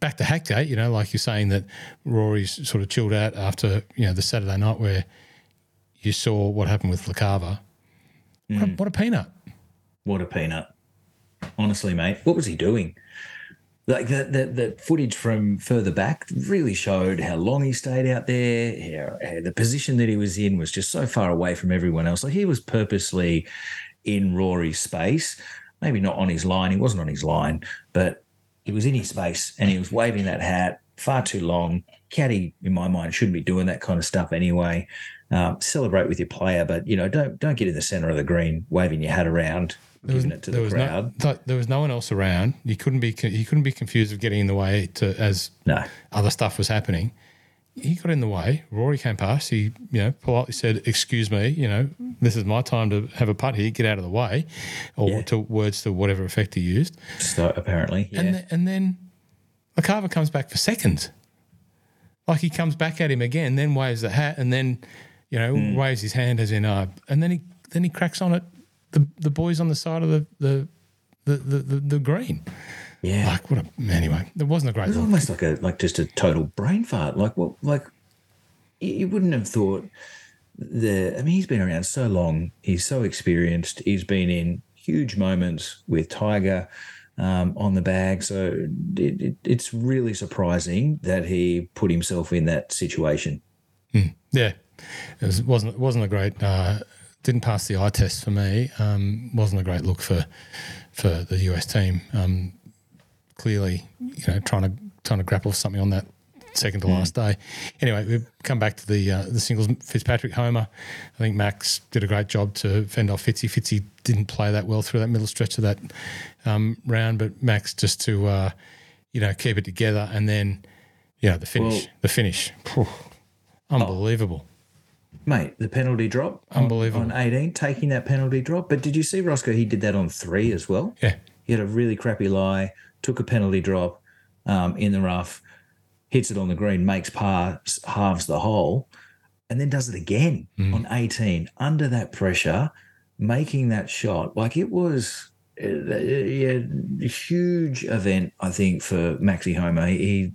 back to Hatgate, you know, like you're saying that Rory's sort of chilled out after you know the Saturday night where you saw what happened with LaCava. Mm. What, what a peanut!
What a peanut! Honestly, mate, what was he doing? Like the, the, the footage from further back really showed how long he stayed out there. How, the position that he was in was just so far away from everyone else. Like he was purposely in Rory's space, maybe not on his line. He wasn't on his line, but he was in his space and he was waving that hat far too long. Caddy, in my mind, shouldn't be doing that kind of stuff anyway. Um, celebrate with your player, but you know, don't don't get in the center of the green waving your hat around
there
giving was, it to the crowd.
No, there was no one else around. You couldn't be he couldn't be confused of getting in the way to as
no.
other stuff was happening. He got in the way. Rory came past. He, you know, politely said, "Excuse me, you know, this is my time to have a putt here. Get out of the way," or yeah. to words to whatever effect he used.
So apparently, yeah.
And, and then LaCava comes back for seconds. Like he comes back at him again, then waves the hat, and then, you know, mm. waves his hand as in, uh, and then he then he cracks on it the the boys on the side of the the the the, the, the green.
Yeah.
Like what a anyway, it wasn't a great.
It was
look.
almost like a like just a total brain fart. Like what like you wouldn't have thought the I mean he's been around so long, he's so experienced, he's been in huge moments with Tiger um, on the bag. So it, it, it's really surprising that he put himself in that situation.
Mm, yeah, it was, wasn't wasn't a great uh, didn't pass the eye test for me. Um, wasn't a great look for for the US team. Um, clearly, you know, trying to trying to grapple with something on that second to mm. last day. Anyway, we come back to the uh, the singles. Fitzpatrick Homa. I think Max did a great job to fend off Fitzy. Fitzy didn't play that well through that middle stretch of that um, round, but Max just to uh, you know keep it together and then yeah the finish. Well, the finish. unbelievable. Oh
mate, the penalty drop.
Unbelievable.
On, on 18, taking that penalty drop. But did you see Roscoe? He did that on three as well.
Yeah.
He had a really crappy lie, took a penalty drop um, in the rough, hits it on the green, makes par, halves the hole, and then does it again mm. on 18 under that pressure, making that shot. Like it was uh, yeah, a huge event, I think, for Maxi Homa. He,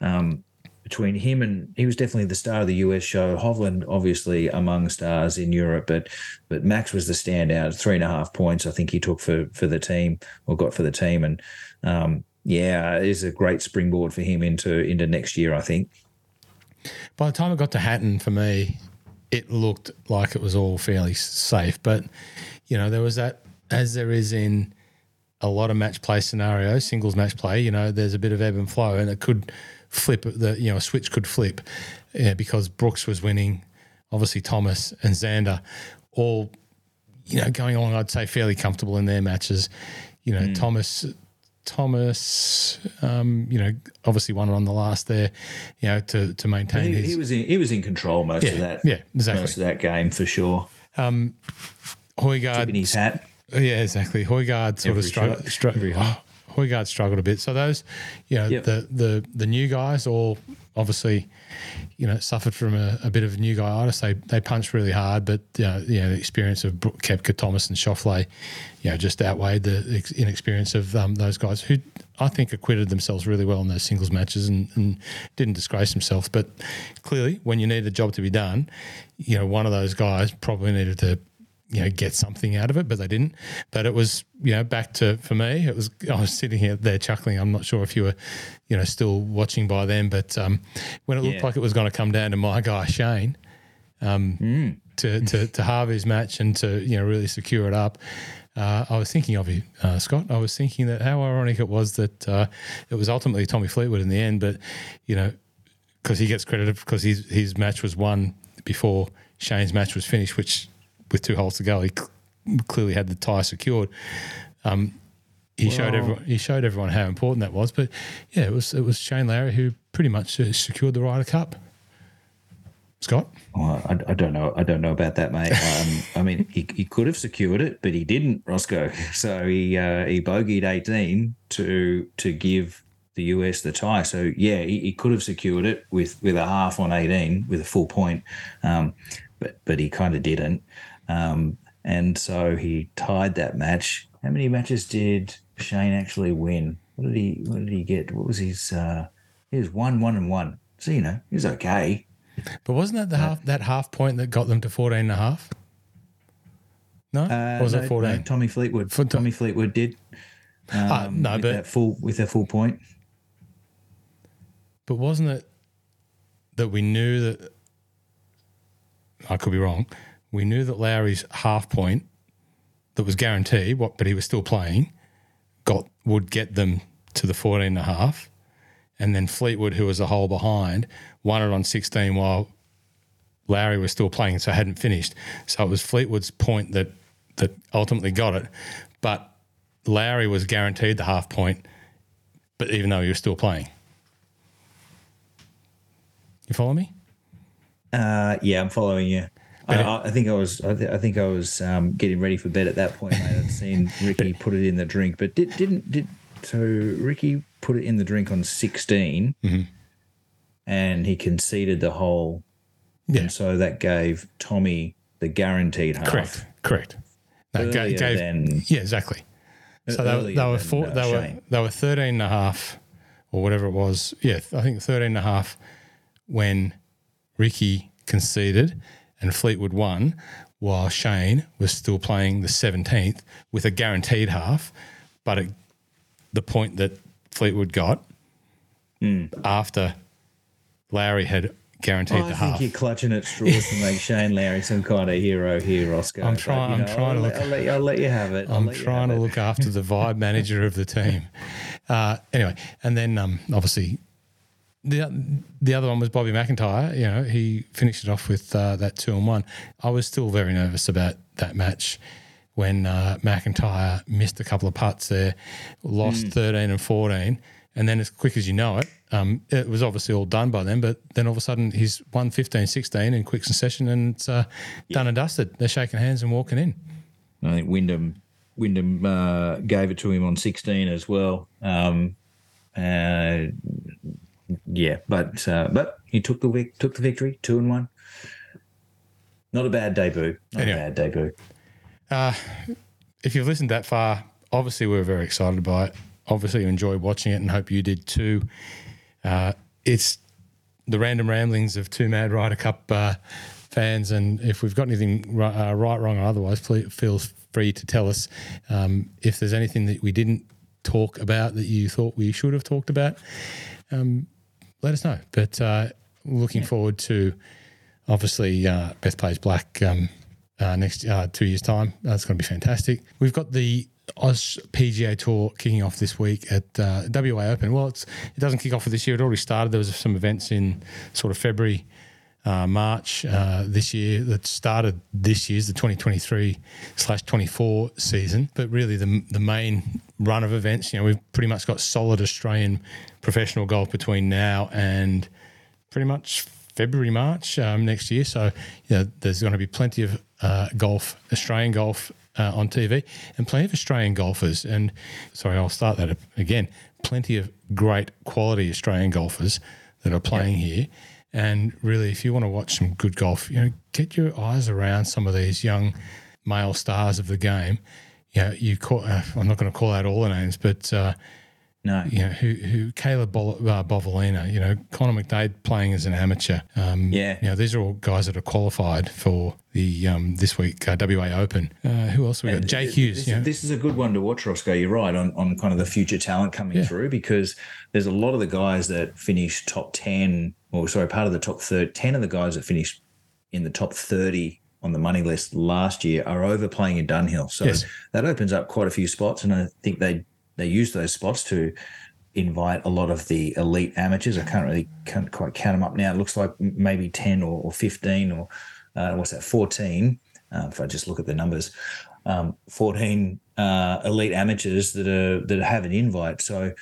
um, between him and he was definitely the star of the US show. Hovland, obviously, among stars in Europe, but but Max was the standout. Three and a half points, I think he took for for the team or got for the team, and um, yeah, it is a great springboard for him into into next year. I think.
By the time it got to Hatton, for me, it looked like it was all fairly safe, but you know there was that as there is in a lot of match play scenarios, singles match play. You know, there's a bit of ebb and flow, and it could flip the you know a switch could flip yeah, because Brooks was winning, obviously Thomas and Xander all you know, going along, I'd say fairly comfortable in their matches. You know, hmm. Thomas, Thomas, um, you know, obviously won it on the last there, you know, to to maintain
He,
his.
he was in, he was in control most
yeah,
of that.
yeah, exactly.
Most of that game for sure.
Um, Højgaard,
In his hat.
Yeah, exactly. Højgaard sort
Every
of struggled.
shot,
Stru-
every oh, hop.
Højgaard struggled a bit. So those, you know,
Yep.
the the the new guys all obviously, you know, suffered from a, a bit of new guy guyitis. They they punched really hard, but you know, you know the experience of Koepka, Thomas, and Schauffele, you know, just outweighed the inexperience of um, those guys who I think acquitted themselves really well in those singles matches and, and didn't disgrace themselves. But clearly, when you need a job to be done, you know, one of those guys probably needed to you know get something out of it, but they didn't. But it was you know back to for me. It was I was sitting here there chuckling. I'm not sure if you were you know still watching by then, but um, when it looked
Yeah.
like it was going to come down to my guy Shane. Um, to, to to halve his match and to you know really secure it up. Uh, I was thinking of you, uh, Scott. I was thinking that how ironic it was that uh, it was ultimately Tommy Fleetwood in the end, but you know because he gets credited because his his match was won before Shane's match was finished, which with two holes to go, he clearly had the tie secured. Um, he showed everyone he showed everyone how important that was. But yeah, it was it was Shane Lowry who pretty much uh, secured the Ryder Cup. Scott,
I, I don't know. I don't know about that, mate. Um, I mean, he, he could have secured it, but he didn't, Roscoe. So he uh, he bogeyed eighteen to to give the US the tie. So yeah, he, he could have secured it with with a half on eighteen with a full point, um, but but he kind of didn't. Um, and so he tied that match. How many matches did Shane actually win? What did he What did he get? What was his? Uh, he was one, one, and one. So you know, he was okay.
but wasn't that the half that half point that got them to 14 and a half? No,
Uh,
or was
no,
it 14?
no, Tommy Fleetwood.
For-
Tommy Fleetwood did. Um,
Ah, no,
with
but-
that full with a full point.
But wasn't it that we knew that I could be wrong? We knew that Lowry's half point that was guaranteed, what but he was still playing, got would get them to the 14 and a half. And then Fleetwood, who was a hole behind, won it on 16 while Lowry was still playing, so hadn't finished. So it was Fleetwood's point that that ultimately got it. But Lowry was guaranteed the half point, but even though he was still playing. You follow me?
Uh, yeah, I'm following you. I, I- I think I was. I, th- I think I was um, getting ready for bed at that point. Mate. I'd seen Ricky put it in the drink, but did, didn't did so. Ricky put it in the drink on 16,
Mm-hmm.
and he conceded the hole,
Yeah,
and so that gave Tommy the guaranteed half.
correct, correct.
Earlier
gave-
than
yeah, exactly. So they, they were four,
uh,
they were they were 13 and a half or whatever it was. Yeah, I think 13 and a half when Ricky conceded and Fleetwood won while Shane was still playing the 17th with a guaranteed half, but it, the point that Fleetwood got
Hmm.
after Lowry had guaranteed
I
the half.
I think
half.
you're clutching at straws to make Shane Lowry some kind of hero here, Oscar.
I'm trying- I'm
know,
trying to
I'll,
look-
I'll, let you, I'll let you have it.
I'm trying to
it.
look after the vibe manager of the team. Uh, anyway, and then um, obviously the the other one was Bobby MacIntyre. You know, he finished it off with uh, that two and one. I was still very nervous about that match when uh, MacIntyre missed a couple of putts there, lost
Hmm.
13 and 14. And then, as quick as you know it, um, it was obviously all done by then. But then all of a sudden, he's won 15 16 in quick succession and it's uh, done and dusted. They're shaking hands and walking in.
I think Wyndham Wyndham uh, gave it to him on 16 as well. Um, uh, yeah, but uh, but he took the vic- took the victory, two and one. Not a bad debut. Not
Anyway.
a bad debut.
if you've listened that far, obviously we're very excited by it. Obviously, you enjoyed watching it, and hope you did too. Uh, it's the random ramblings of two Mad Ryder Cup uh, fans, and if we've got anything uh, right, wrong, or otherwise, please feel free to tell us. Um, if there's anything that we didn't talk about that you thought we should have talked about, um, let us know. But uh, looking forward to obviously uh, Bethpage Black um, uh, next uh, two years time. That's going to be fantastic. We've got the Oz PGA Tour kicking off this week at uh, WA Open. Well, it's, it doesn't kick off for this year. It already started. There was some events in sort of February uh, March uh, this year that started this year's the 2023 slash 24 season. But really, the the main run of events, you know, we've pretty much got solid Australian professional golf between now and pretty much February, March um, next year. So, you know, there's going to be plenty of uh, golf, Australian golf uh, on TV, and plenty of Australian golfers. And sorry, I'll start that again. Plenty of great quality Australian golfers that are playing yeah. here. And really, if you want to watch some good golf, you know, get your eyes around some of these young male stars of the game. You know, you call, uh, I'm not going to call out all the names, but uh,
no.
You know, who, who Caleb Bo- uh, Bovalina, you know, Connor McDaid playing as an amateur.
Um, yeah.
You know, these are all guys that are qualified for the um, this week uh, WA Open. Uh, who else we got? Jake Hughes.
This, this, is a good one to watch, Roscoe. You're right on, on kind of the future talent coming yeah. through because there's a lot of the guys that finish top 10, or sorry, part of the top third, 10 of the guys that finished in the top 30 on the money list last year are over playing in Dunhill. So yes. that opens up quite a few spots. And I think they they use those spots to invite a lot of the elite amateurs. I can't really can't quite count them up now. It looks like maybe 10 or, or 15 or uh, what's that, 14, uh, if I just look at the numbers, um, 14 uh, elite amateurs that are that have an invite. So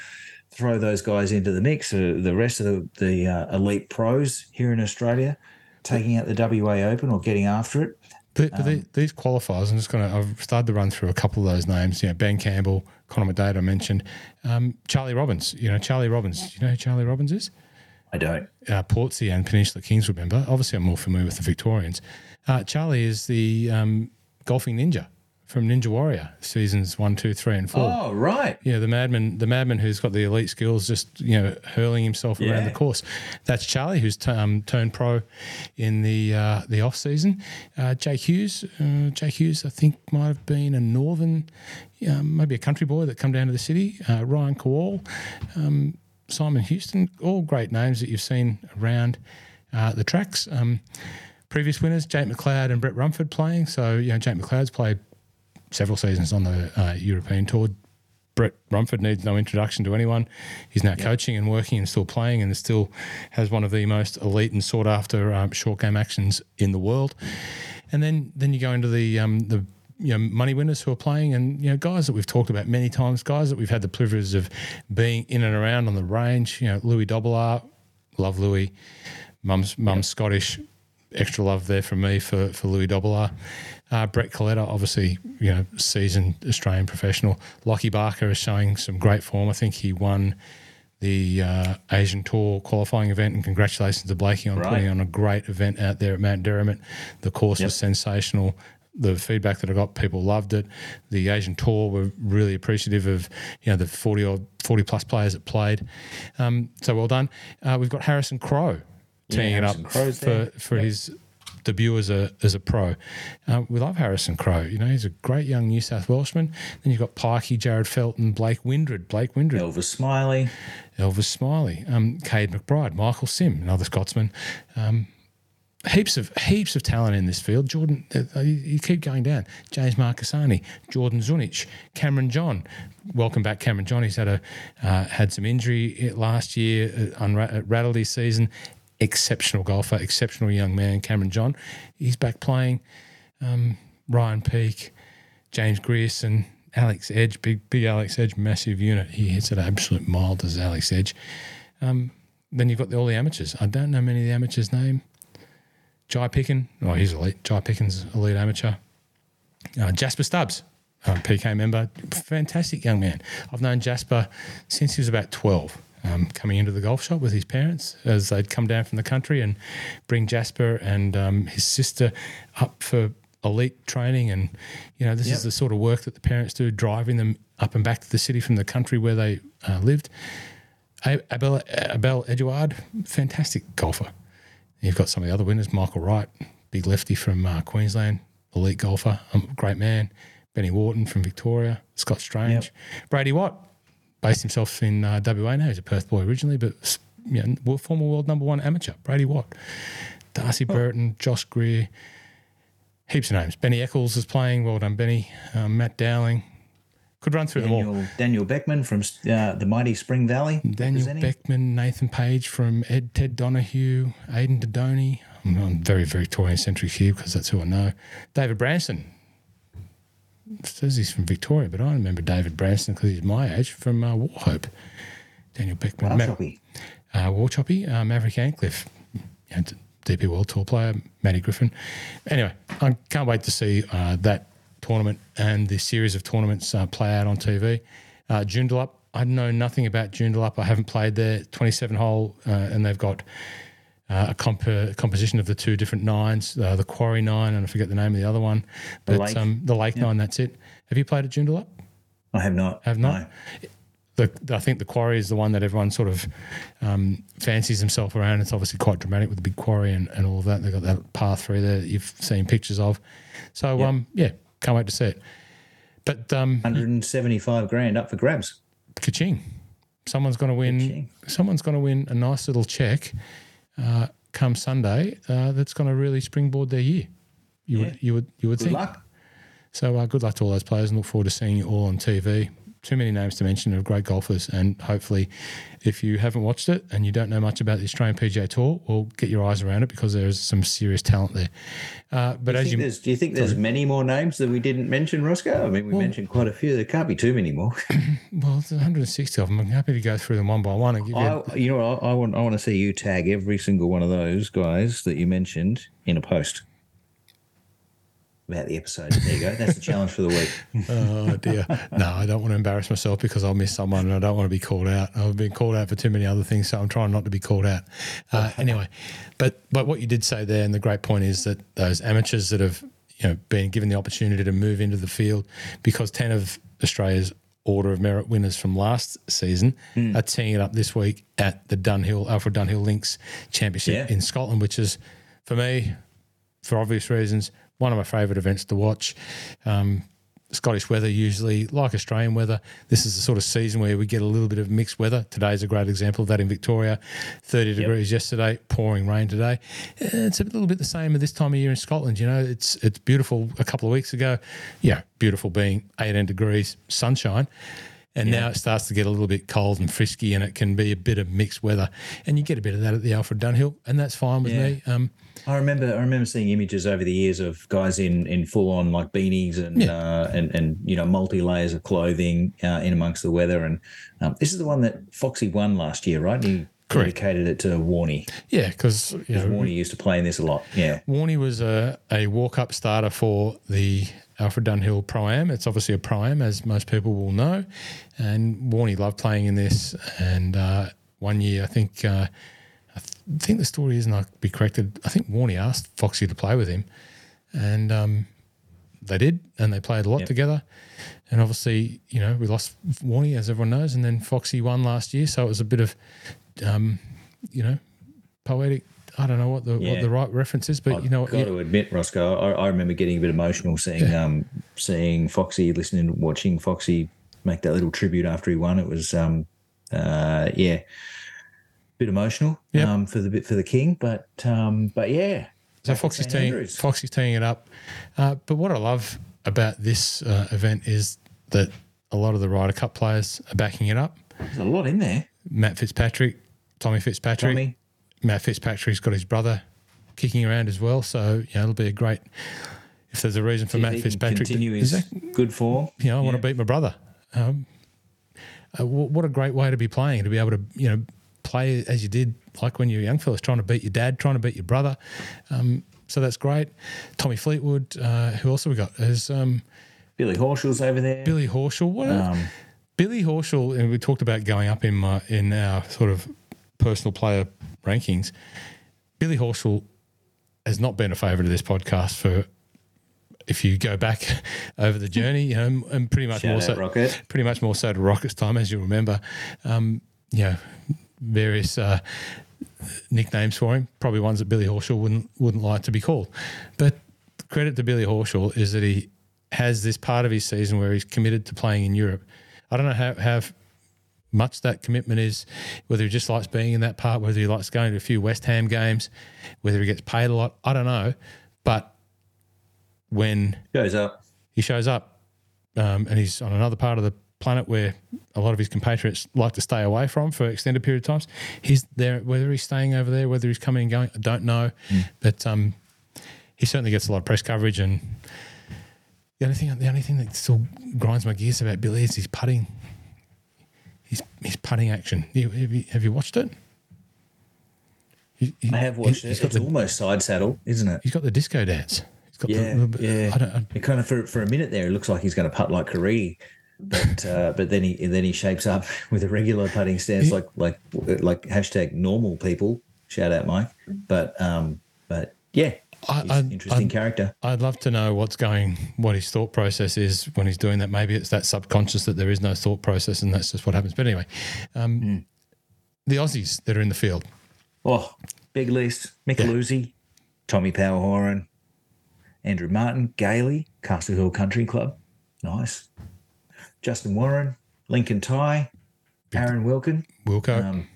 throw those guys into the mix. Uh, the rest of the, the uh, elite pros here in Australia taking out the WA Open or getting after it.
The, um, these qualifiers, I'm just going to, I've started to run through a couple of those names. You know, Ben Campbell, Connor McDaid, I mentioned. Um, Charlie Robbins, you know, Charlie Robbins. Do you know who Charlie Robbins is?
I don't.
Uh, Portsea and Peninsula Kings remember? Obviously, I'm more familiar with the Victorians. Uh, Charlie is the um, golfing ninja from Ninja Warrior seasons one, two, three, and four.
Oh, right.
Yeah, the madman, the madman who's got the elite skills, just you know, hurling himself yeah. around the course. That's Charlie, who's t- um, turned pro in the uh, the off season. Uh, Jake Hughes, uh, Jake Hughes, I think might have been a northern, um, maybe a country boy that come down to the city. Uh, Ryan Kowal, um, Simon Houston, all great names that you've seen around uh, the tracks. Um, previous winners, Jake McLeod and Brett Rumford playing. So, you know, Jake McLeod's played several seasons on the uh, European tour. Brett Rumford needs no introduction to anyone. He's now yep. coaching and working and still playing, and still has one of the most elite and sought after um, short game actions in the world. And then then you go into the um, the you know money winners who are playing, and you know guys that we've talked about many times, guys that we've had the privilege of being in and around on the range. You know Louis Dobbelaar, love Louis. Mum's mum's yep. Scottish. Extra love there from me for for Louis Dobbelaar. Uh, Brett Coletta, obviously, you know, seasoned Australian professional. Lockie Barker is showing some great form. I think he won the uh, Asian Tour qualifying event, and congratulations to Blakey on right. putting on a great event out there at Mount Derrimut. The course yep. was sensational. The feedback that I got, people loved it. The Asian Tour were really appreciative of you know the forty or forty plus players that played. Um, so well done. Uh, we've got Harrison Crowe teeing yeah, it up for, for yep. his debut as a as a pro. Uh, we love Harrison Crowe. You know, he's a great young New South Welshman. Then you've got Pikey, Jarryd Felton, Blake Windred, Blake Windred,
Elvis Smiley,
Elvis Smiley, um, Kade McBride, Michael Sim, another Scotsman. Um, heaps of heaps of talent in this field. Jordan, uh, you keep going down. James Marchesani, Jordan Zunic, Cameron John. Welcome back, Cameron John. He's had a uh, had some injury last year, uh, unra- rattled his season exceptional golfer, exceptional young man, Cameron John. He's back playing. Um, Ryan Peake, James Grierson, Alex Edge, big big Alex Edge, massive unit. He hits it absolute mile, does Alex Edge. Um, then you've got the, all the amateurs. I don't know many of the amateurs' name. Jai Picken, oh, he's elite. Jai Picken's elite amateur. Uh, Jasper Stubbs, um, PK member, fantastic young man. I've known Jasper since he was about 12 um, coming into the golf shop with his parents as they'd come down from the country and bring Jasper and um, his sister up for elite training. And, you know, this yep. is the sort of work that the parents do, driving them up and back to the city from the country where they uh, lived. Abel, Abel Eduard, fantastic golfer. You've got some of the other winners, Michael Wright, big lefty from uh, Queensland, elite golfer, um, great man. Benny Wharton from Victoria, Scott Strange, yep. Brady Watt, based himself in uh, WA now. He's a Perth boy originally, but you know, former world number one amateur, Brady Watt, Darcy oh. Burton, Josh Greer, heaps of names. Benny Eccles is playing. Well done, Benny. Um, Matt Dowling. Could run through
Daniel,
them all.
Daniel Beckman from uh, the mighty Spring Valley.
Daniel Beckman, Nathan Page from Ed Ted Donahue, Aidan Dodoni. I'm, I'm very Victorian centric here because that's who I know. David Branson. Says he's from Victoria, but I remember David Branson because he's my age from uh, Warhope. Daniel Beckman.
Wow,
Ma- uh, War Choppy, uh, Maverick Ancliffe, you know, DP World Tour player, Matty Griffin. Anyway, I can't wait to see uh, that tournament and the series of tournaments uh, play out on TV. Uh, Joondalup, I know nothing about Joondalup. I haven't played there. 27 hole, uh, and they've got uh, a comp- composition of the two different nines, uh, the Quarry Nine, and I forget the name of the other one. But
Lake.
Um, the Lake Nine, that's it. Have you played at Joondalup?
I have not.
Have not.
No.
The, I think the quarry is the one that everyone sort of um, fancies himself around. It's obviously quite dramatic with the big quarry and, and all of that. They've got that path through there that you've seen pictures of. So, um, yeah, can't wait to see it. But um,
175 grand up for grabs.
ka-ching. Someone's going to win.
Ka-ching.
Someone's going to win a nice little check uh, come Sunday. Uh, that's going to really springboard their year. You
Yeah.
would, you would, you would
Good
think.
luck.
So uh, good luck to all those players and look forward to seeing you all on TV. Too many names to mention of great golfers, and hopefully, if you haven't watched it and you don't know much about the Australian PGA Tour, well, get your eyes around it because there is some serious talent there. Uh, but
Do
as
think
you,
there's, do you think there's many more names that we didn't mention, Roscoe? I mean, we mentioned quite a few. There can't be too many more.
well, there's 160 of them. I'm happy to go through them one by one and give you.
You know. I, I want I want to see you tag every single one of those guys that you mentioned in a post about the episode. There you go. That's the challenge for the week.
oh dear, no, I don't want to embarrass myself because I'll miss someone and I don't want to be called out. I've been called out for too many other things, so I'm trying not to be called out. Uh, anyway, but but what you did say there, and the great point is that those amateurs that have you know been given the opportunity to move into the field because ten of Australia's order of merit winners from last season are teeing it up this week at the Dunhill Alfred Dunhill Links Championship
Yeah.
in Scotland, which is for me for obvious reasons, one of my favourite events to watch. Um, Scottish weather usually, like Australian weather, this is the sort of season where we get a little bit of mixed weather. Today's a great example of that in Victoria. 30 degrees yesterday, pouring rain today. Eh, It's a little bit the same at this time of year in Scotland. You know, it's it's beautiful a couple of weeks ago. Yeah, beautiful being 18 degrees, sunshine. And now it starts to get a little bit cold and frisky, and it can be a bit of mixed weather. And you get a bit of that at the Alfred Dunhill, and that's fine with
Yeah.
me. Um,
I remember I remember seeing images over the years of guys in in full on like beanies and
Yeah.
uh, and and you know multi layers of clothing uh, in amongst the weather. And um, this is the one that Foxy won last year, right? He
Correct.
dedicated it to Warney.
yeah, because
Warney used to play in this a lot. Yeah.
Warney was a, a walk up starter for the Alfred Dunhill Pro Am. It's obviously a Pro Am, as most people will know. And Warney loved playing in this. And uh, one year, I think, uh, I th- think the story is, and I'll be corrected, I think Warney asked Foxy to play with him. And um, they did. And they played a lot
Yep.
together. And obviously, you know, we lost Warney, as everyone knows. And then Foxy won last year. So it was a bit of, um, you know, poetic. I don't know what the what the right reference is, but you know,
I've got to admit, Roscoe, I, I remember getting a bit emotional seeing um seeing Foxy, listening, watching Foxy make that little tribute after he won. It was um uh yeah, bit emotional
Yep.
um for the bit for the king, but um but yeah.
So Foxy's teeing, Foxy's teeing it up. Uh, but what I love about this uh, event is that a lot of the Ryder Cup players are backing it up.
There's a lot in there.
Matt Fitzpatrick, Tommy Fitzpatrick.
Tommy.
Matt Fitzpatrick's got his brother kicking around as well. So, you know, it'll be a great, if there's a reason for Matt Fitzpatrick to,
continue his
Exactly.
good form.
you know, I want to beat my brother. Um, uh, what a great way to be playing, to be able to, you know, play as you did, like when you were young fellas, trying to beat your dad, trying to beat your brother. Um, so that's great. Tommy Fleetwood, uh, who else have we got? Is um,
Billy Horschel's over there.
Billy Horschel. What
Um,
Billy Horschel, and we talked about going up in my, in our sort of personal player rankings. Billy Horschel has not been a favourite of this podcast for. If you go back over the journey, you know, and pretty much
Shout
more so,
Rocket.
pretty much more so to Rocket's time, as you remember. Um, you know, various uh, nicknames for him, probably ones that Billy Horschel wouldn't wouldn't like to be called. But credit to Billy Horschel is that he has this part of his season where he's committed to playing in Europe. I don't know how, how much that commitment is, whether he just likes being in that part, whether he likes going to a few West Ham games, whether he gets paid a lot. I don't know. But when
he shows up.
he shows up um, and he's on another part of the planet where a lot of his compatriots like to stay away from for extended period of times. He's there, whether he's staying over there, whether he's coming and going, I don't know. But um, he certainly gets a lot of press coverage. And the only thing, the only thing that still grinds my gears about Billy is his putting. His, his putting action. Have, you, have you watched it? He- he-
I have watched
he-
it. It's
the,
almost side saddle, isn't it?
he's got the disco dance. He's got the
Yeah,
bit,
yeah.
I don't, I,
It kind of for for a minute there, it looks like he's going to putt like Caridi, but uh, but then he then he shapes up with a regular putting stance, like like like hashtag normal people. Shout out Mike, but um, but yeah,
I-
he's
I-
an interesting
I-
character.
I'd love to know what's going, what his thought process is when he's doing that. Maybe it's that subconscious that there is no thought process and that's just what happens. But anyway, um,
Hmm.
the Aussies that are in the field.
Oh, big list: Micheluzzi, Tommy Power Horan, Andrew Martin, Gailey, Castle Hill Country Club, nice. Justin Warren, Lincoln Tighe, Aaron Wilkin,
Wilco.
um,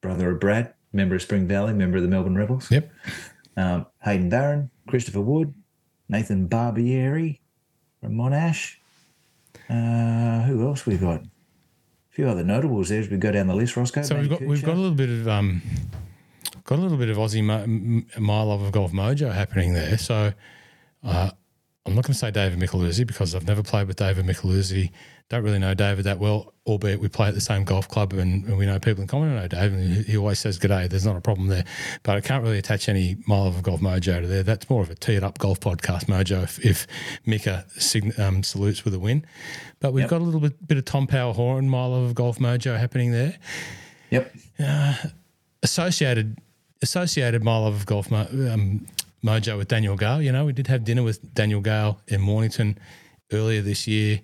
brother of Brad, member of Spring Valley, member of the Melbourne Rebels.
yep.
Um, Hayden Barron, Christopher Wood, Nathan Barbieri from Monash. Uh, who else we got? A few other notables there as we go down the list. Roscoe.
So we've got we've got a little bit of um, got a little bit of Aussie mo- m- my love of golf mojo happening there. So uh, I'm not going to say David Micheluzzi because I've never played with David Micheluzzi. Don't really know David that well, albeit we play at the same golf club and, and we know people in common. I know David, and he- always says good day. There's not a problem there, but I can't really attach any my love of golf mojo to there. That's more of a tee it up golf podcast mojo. If, if Mika sign, um, salutes with a win, but we've
Yep.
got a little bit bit of Tom Power Horan, my love of golf mojo happening there
Yep.
associated associated my love of golf um, mojo with Daniel Gale. You know, we did have dinner with Daniel Gale in Mornington earlier this year.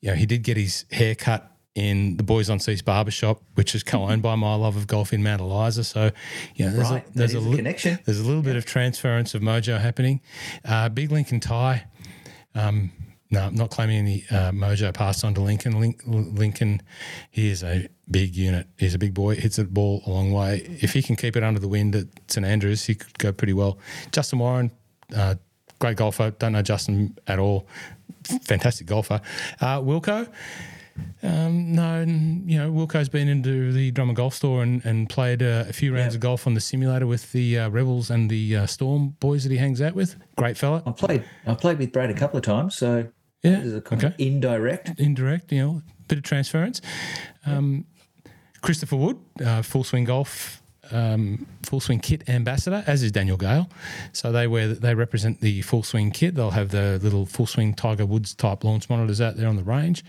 You know, he did get his hair cut in the Boys on Seas barbershop, which is co-owned by my love of golf in Mount Eliza. So, you know, there's
Right,
a there's
a
li-
connection.
There's a little bit of transference of mojo happening. Uh, Big Lincoln Tighe. Um, no, I'm not claiming any uh, mojo passed on to Lincoln. Link, Lincoln, he is a big unit. He's a big boy. Hits the ball a long way. If he can keep it under the wind at St Andrews, he could go pretty well. Justin Warren, uh, great golfer. Don't know Justin at all. Fantastic golfer. Uh, Wilco, um, no, you know, Wilco's been into the Drummond Golf Store and, and played uh, a few rounds
Yeah.
of golf on the simulator with the uh, Rebels and the uh, Storm boys that he hangs out with. Great fella.
I played. I played with Brad a couple of times, so
Yeah.
this is a kind
Okay.
of indirect.
Indirect, you know, bit of transference. Um, Christopher Wood, uh, full swing golf. Um, full swing kit ambassador, as is Daniel Gale. So they wear they represent the full swing kit. They'll have the little full swing Tiger Woods type launch monitors out there on the range.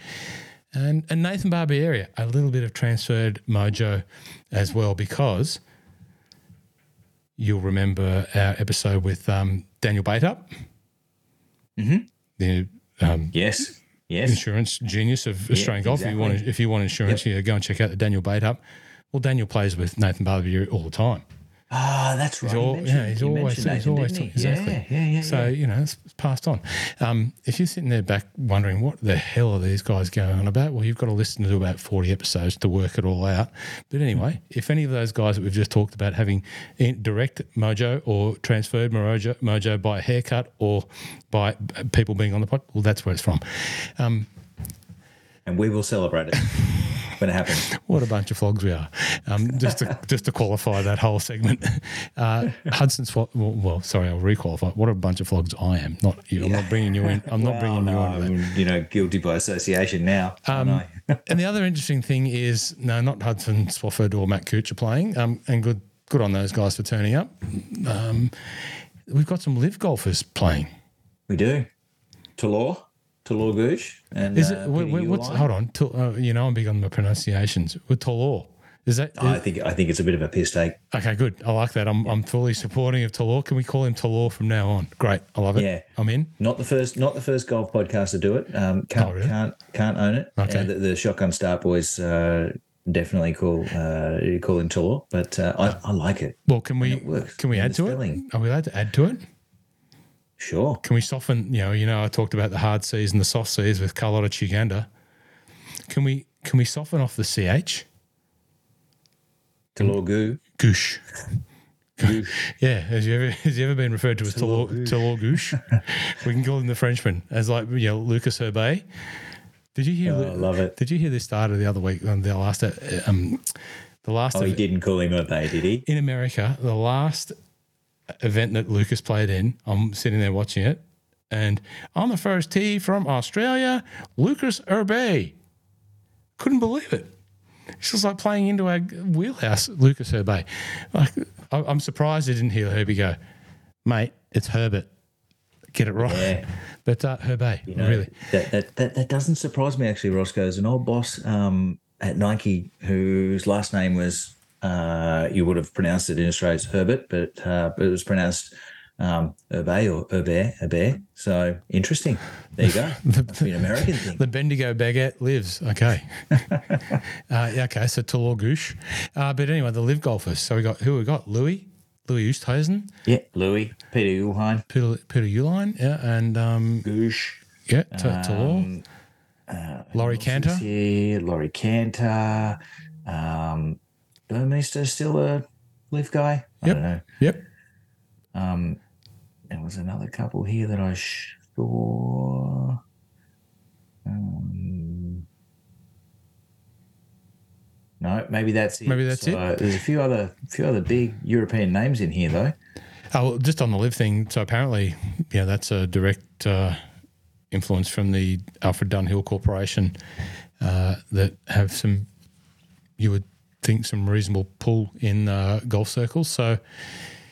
And, and Nathan Barbieri, a little bit of transferred mojo as well, because you'll remember our episode with um, Daniel Bateup, mm-hmm. the um,
Yes. Yes.
insurance genius of Australian golf. If you want, if you want insurance, yeah, go and check out the Daniel Bateup. Well, Daniel plays with Nathan Barbieri all the time.
Ah, that's right.
He's
You
all,
mentioned-
yeah, he's
you
always, he's
Nathan,
always
didn't he?
exactly.
Yeah, yeah, yeah.
So
yeah.
you know, it's passed on. Um, if you're sitting there back wondering what the hell are these guys going on about, well, you've got to listen to about 40 episodes to work it all out. But anyway, if any of those guys that we've just talked about having in- direct mojo or transferred mojo, mojo by a haircut or by people being on the pod, well, that's where it's from. Um,
and we will celebrate it when it happens.
What a bunch of flogs we are! Um, just to just to qualify that whole segment, uh, Hudson Swap. Well, well, sorry, I'll requalify. What a bunch of flogs I am. Not you. I'm not bringing you in. I'm not bringing you
Well,
into that.
no, I'm, you know, guilty by association now.
Um, and the other interesting thing is, no, not Hudson Swafford or Matt Cooch are playing. Um, and good, good on those guys for turning up. Um, we've got some live golfers playing.
we do. Talor, Talor Gooch, and
Is
uh,
it? wh-
Peter
wh- what's? Hold on. Tul- uh, you know, I'm big on my pronunciations. With Tolor, is that?
I think I think it's a bit of a piss take.
Okay, good. I like that. I'm, I'm fully supporting of Talor. Can we call him Talor from now on? Great. I love it.
Yeah.
I'm in.
Not the first, not the first golf podcast to do it. Um, can't
Oh, really?
can't can't own it.
Okay.
Uh, the, the Shotgun Start boys uh, definitely call uh, call him Talor, but uh, I, I like it.
Well, can we can we add to
spelling.
it? Are we allowed to add to it?
Sure.
Can we soften? You know, you know, I talked about the hard C's and the soft C's with Carlota Ciganda. Can we can we soften off the ch?
Talor Goo.
Goosh. Yeah, has you ever has you ever been referred to as Talor Talor Goosh? we can call him the Frenchman, as like you know Lucas Herbe. Did you hear?
Oh, I love it.
Did you hear this started the other week? Um, the last, uh, um, the last.
Oh, he didn't call him bay, did he?
in America, the last event that Lucas played in, I'm sitting there watching it, and on the first tee from Australia, Lucas Herbe. Couldn't believe it. It's just like playing into our wheelhouse, Lucas Herbe. Like, I'm surprised I didn't hear Herbie go, mate, it's Herbert. Get it right.
Yeah.
But uh, Herbe,
You know,
really.
that, that, that, that doesn't surprise me, actually, Roscoe. As an old boss um, at Nike whose last name was, uh, you would have pronounced it in Australia as Herbert, but, uh, but it was pronounced um, Herbe or Herbert, Herbert. So interesting. There you go. Must be an American thing.
The Bendigo baguette lives. Okay. uh, yeah, okay. So Talor Goosh. Uh, but anyway, the live golfers. So we got who we got? Louis, Louis Oosthuizen,
Yeah, Louis, Peter Uihlein,
Peter, Peter Uihlein, yeah, and um,
Goosh.
yeah, T- Talor, Laurie Canter.
Here, Laurie Canter. Um, Burmester still a LIV guy? I
Yep.
don't know.
Yep.
Um, there was another couple here that I saw. Um, no, maybe that's it.
Maybe that's
So,
it.
There's a few other, few other big European names in here, though.
Oh, just on the LIV thing. So apparently, yeah, that's a direct uh, influence from the Alfred Dunhill Corporation uh, that have some, you would think, some reasonable pull in uh, golf circles. So.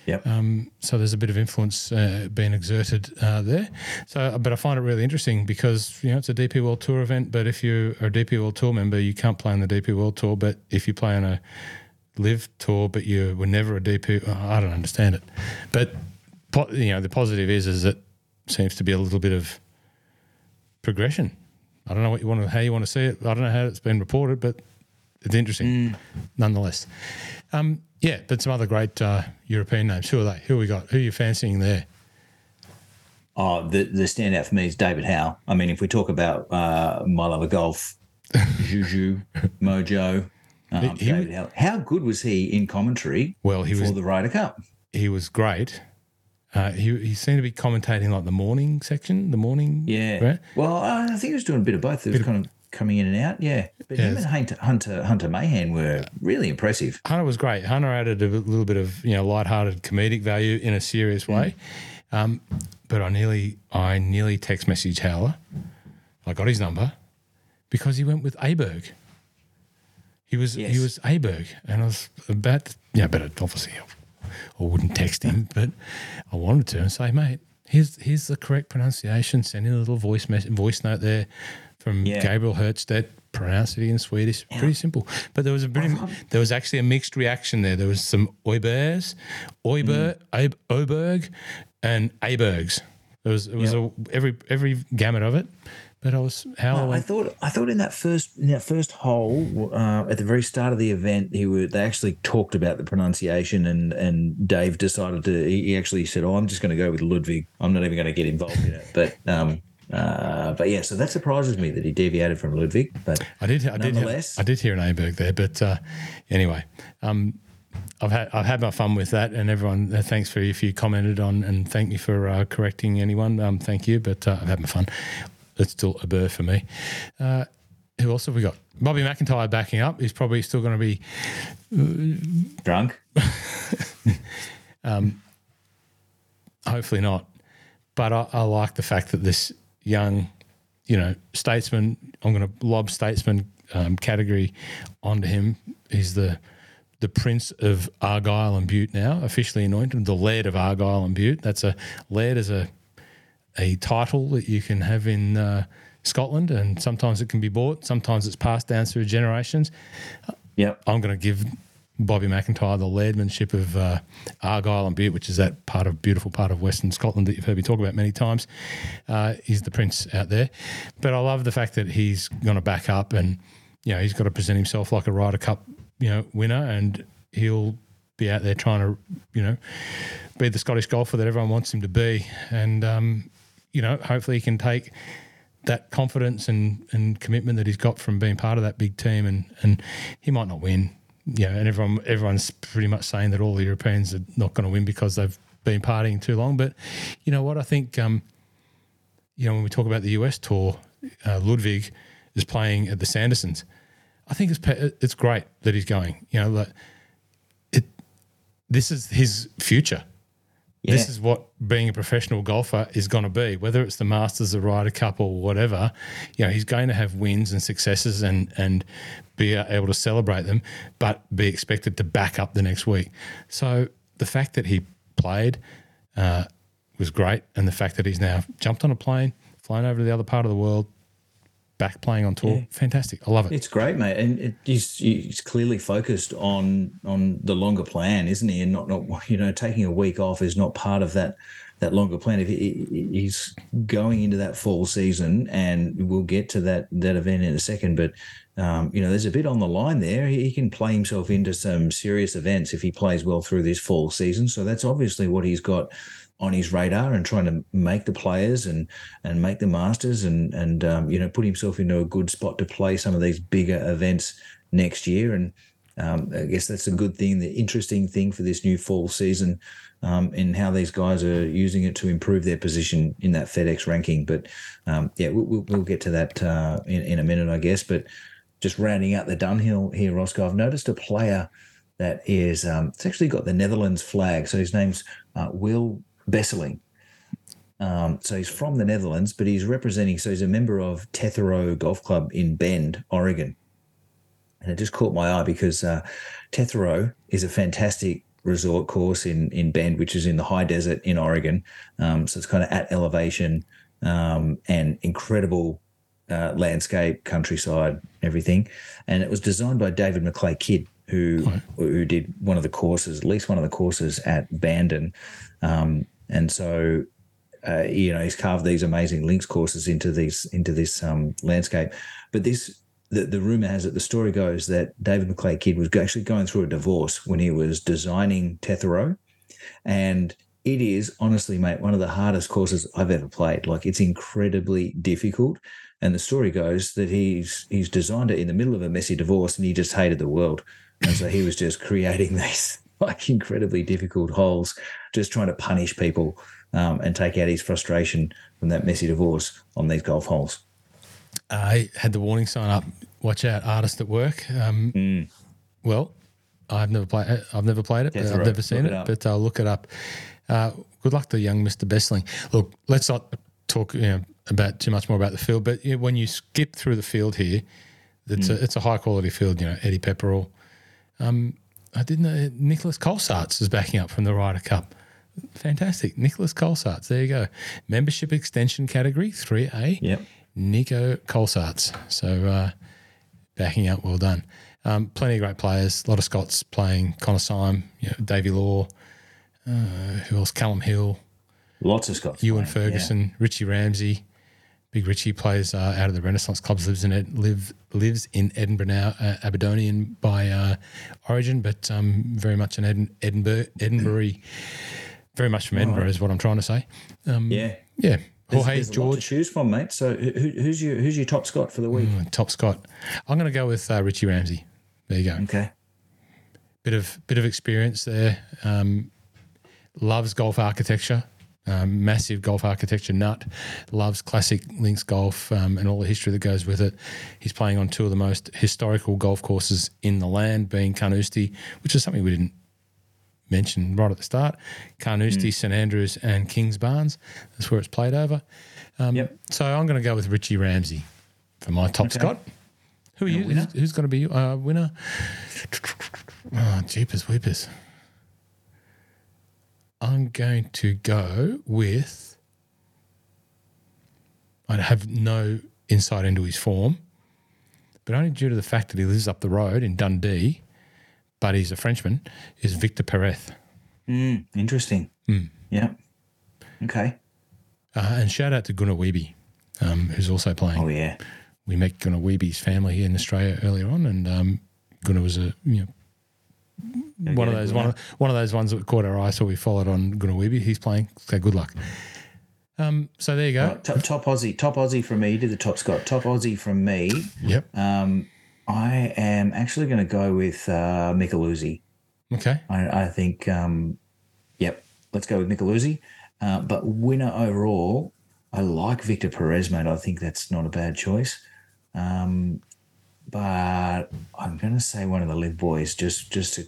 Yep.
Um, so there's a bit of influence uh, being exerted uh, there. So, but I find it really interesting because you know it's a DP World Tour event. But if you're a DP World Tour member, you can't play on the DP World Tour. But if you play on a LIV Tour, but you were never a DP, I don't understand it. But po- you know the positive is is it seems to be a little bit of progression. I don't know what you want to, how you want to see it. I don't know how it's been reported, but it's interesting nonetheless. Um, yeah, but some other great uh, European names. Who are they? Who we got? Who are you fancying there?
Oh, the the standout for me is David Howell. I mean, if we talk about uh, my love of golf, Juju, Mojo, um,
He- he-
David Howell. How good was he in commentary
Well, he
for
was
the Ryder Cup?
he was great. Uh, he he seemed to be commentating like the morning section, the morning.
Yeah.
right?
Well, I think he was doing a bit of both. It was kind of coming in and out. Yeah. But him and Hunter, Hunter Hunter Mahan were really impressive.
Hunter was great. Hunter added a little bit of you know lighthearted comedic value in a serious way. Um, but I nearly I nearly text message Howler. I got his number because he went with Aberg. He was he was Aberg, and I was about to, yeah, but obviously I wouldn't text him, but I wanted to and say, mate, here's here's the correct pronunciation. Send in a little voice mess, voice note there from
Yeah.
Gabriel Hjertstedt. Pronounce it in Swedish. Pretty simple. But there was a pretty, there was actually a mixed reaction there. There was some Oibers, Oiber, Oib- Oberg, and Abergs. There was it was a, every every gamut of it. But I was how I
I thought I thought in that first in that first hole uh, at the very start of the event, he were they actually talked about the pronunciation, and and Dave decided to. He he actually said, "Oh, I'm just going to go with Ludvig. I'm not even going to get involved in it." But um, uh, but yeah, so that surprises me that he deviated from Ludvig. But
I did. I did. Hear. I did hear an Aberg there, but uh, anyway, um, I've had I've had my fun with that, and everyone. Uh, thanks for if you commented on, and thank me for uh, correcting anyone. Um, thank you, but uh, I've had my fun. It's still a burr for me. Uh, who else have we got? Bobby MacIntyre backing up. He's probably still going to be
drunk.
um, hopefully not. But I, I like the fact that this young, you know, statesman, I'm going to lob statesman um, category onto him. He's the the prince of Argyll and Bute now, officially anointed, the laird of Argyll and Bute. That's a laird is a a title that you can have in uh, Scotland, and sometimes it can be bought, sometimes it's passed down through generations.
Yep.
I'm going to give Bobby MacIntyre the lairdmanship of uh, Argyll and Bute, which is that part of beautiful part of Western Scotland that you've heard me talk about many times. Uh, the prince out there, but I love the fact that he's going to back up and you know he's got to present himself like a Ryder Cup you know winner, and he'll be out there trying to you know be the Scottish golfer that everyone wants him to be, and um, you know hopefully he can take that confidence and, and commitment that he's got from being part of that big team and, and he might not win. Yeah, and everyone everyone's pretty much saying that all the Europeans are not going to win because they've been partying too long. But you know what? I think um, you know when we talk about the US tour, uh, Ludvig is playing at the Sandersons. I think it's it's great that he's going. You know, it. This is his future. Yeah. This is what being a professional golfer is going to be. Whether it's the Masters, the Ryder Cup, or whatever, you know, he's going to have wins and successes and and be able to celebrate them, but be expected to back up the next week. So the fact that he played uh, was great, and the fact that he's now jumped on a plane, flown over to the other part of the world, back playing on tour. Yeah. Fantastic. I love it.
It's great, mate. And it, he's, he's clearly focused on on the longer plan, isn't he? And not not you know taking a week off is not part of that that longer plan. If he, he's going into that fall season, and we'll get to that that event in a second, but. Um, you know, there's a bit on the line there. He can play himself into some serious events if he plays well through this fall season. So that's obviously what he's got on his radar and trying to make the players and and make the masters and and um, you know put himself into a good spot to play some of these bigger events next year. And um, I guess that's a good thing the interesting thing for this new fall season um, and how these guys are using it to improve their position in that FedEx ranking. But um, yeah we'll, we'll, get to that uh, in, in a minute I guess. But just rounding out the Dunhill here Roscoe I've noticed a player that is um, it's actually got the Netherlands flag. So his name's uh, Wil Besseling. Um, so he's from the Netherlands, but he's representing, so he's a member of Tetherow Golf Club in Bend, Oregon. And it just caught my eye because uh, Tetherow is a fantastic resort course in, in Bend, which is in the high desert in Oregon. Um, so it's kind of at elevation um, and incredible uh, landscape, countryside, everything. And it was designed by David McLay Kidd, who who did one of the courses, at least one of the courses at Bandon. Um, and so, uh, you know, he's carved these amazing links courses into these into this um, landscape. But this, the, the rumor has it, the story goes that David McLay Kidd was actually going through a divorce when he was designing Tetherow, and it is honestly, mate, one of the hardest courses I've ever played. Like it's incredibly difficult. And the story goes that he's he's designed it in the middle of a messy divorce, and he just hated the world, and so he was just creating these like incredibly difficult holes, just trying to punish people um, and take out his frustration from that messy divorce on these golf holes.
I had the warning sign up. Watch out, artist at work. Um, mm. Well, I've never played. I've never played it. I've never seen it, it but I'll look it up. Uh, good luck to young Mister Besseling. Look, let's not talk you know, about too much more about the field. But you know, when you skip through the field here, it's mm. a it's a high quality field. You know, Eddie Pepperell. Um, I didn't know Nicolas Colsaerts is backing up from the Ryder Cup. Fantastic. Nicolas Colsaerts. There you go. Membership extension category, 3A.
Yep.
Nico Colsaerts. So uh, backing up, well done. Um, plenty of great players. A lot of Scots playing. Connor Syme, you know, Davy Law. Uh, who else? Callum Hill.
Lots of Scots.
Ewen playing, Ferguson, yeah. Richie Ramsay. Big Richie plays uh, out of the Renaissance clubs. Lives in Ed, live lives in Edinburgh now. Uh, Aberdonian by uh, origin, but um, very much an Ed, Edinburgh Edinburgh. Very much from Edinburgh right. is what I'm trying to say. Um,
yeah,
yeah.
Jorge there's George. to choose from, mate. So who, who's your who's your top Scot for the week? Mm,
top Scot. I'm going to go with uh, Richie Ramsay. There you go.
Okay.
Bit of bit of experience there. Um, loves golf architecture. Um, massive golf architecture nut, loves classic links golf um, and all the history that goes with it. He's playing on two of the most historical golf courses in the land, being Carnoustie, which is something we didn't mention right at the start. Carnoustie, mm. St Andrews, and Kings Kingsbarns. That's where it's played over. Um, yep. So I'm going to go with Richie Ramsay for my top okay. Scot. Who are you? Who's, who's, going to be uh, winner? Oh, jeepers weepers. I'm going to go with. I have no insight into his form, but only due to the fact that he lives up the road in Dundee, but he's a Frenchman, is Victor Perez.
Mm, interesting. Mm. Yeah. Okay.
Uh, and shout out to Gunnar Wiebe, um, who's also playing.
Oh, yeah.
We met Gunnar Wiebe's family here in Australia earlier on, and um, Gunnar was a you know one of those one of, one of those ones that caught our eye, so we followed on Gunnar Wiebe. He's playing. So good luck. Um, so there you go.
Right, top, top, Aussie, top Aussie from me. You did the top Scott, Top Aussie from me.
Yep.
Um, I am actually going to go with uh, Micheluzzi.
Okay.
I, I think. Um, yep. Let's go with Micheluzzi. Uh, but winner overall, I like Victor Perez, mate. I think that's not a bad choice. Um, but I'm going to say one of the LIV boys just just to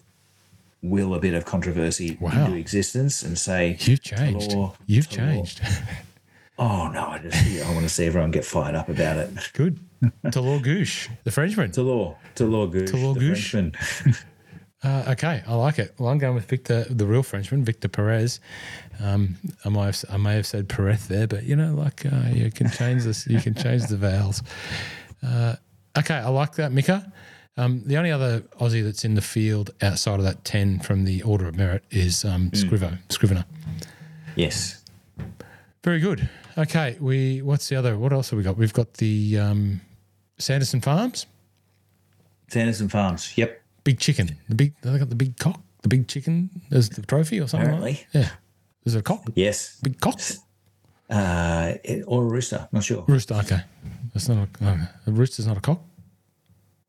will a bit of controversy
Wow.
into existence and say
You've changed.
Talor-
You've
Talor-
changed.
Oh no, I just yeah, I want to see everyone get fired up about it.
Good. Talor Goosh, the Frenchman.
Talor, Talor Goosh,
Talor.
Frenchman.
Uh, okay, I like it. Well, I'm going with Victor, the real Frenchman, Victor Perez. Um, I might have, I may have said Perez there, but you know, like uh, you can change this. You can change the vowels. Uh, okay, I like that, Mika. Um, the only other Aussie that's in the field outside of that ten from the order of merit is um, Scrivo, Scrivener.
Yes.
Very good. Okay, we. What's the other? What else have we got? We've got the um, Sanderson Farms,
Sanderson Farms. Yep.
big chicken. The big. They got the big cock, the big chicken as the trophy or something. Like that. Yeah. There's a cock,
Yes.
big cock.
Uh, or a rooster. Not sure.
Rooster. Okay, that's not a. Okay. A rooster's not a cock.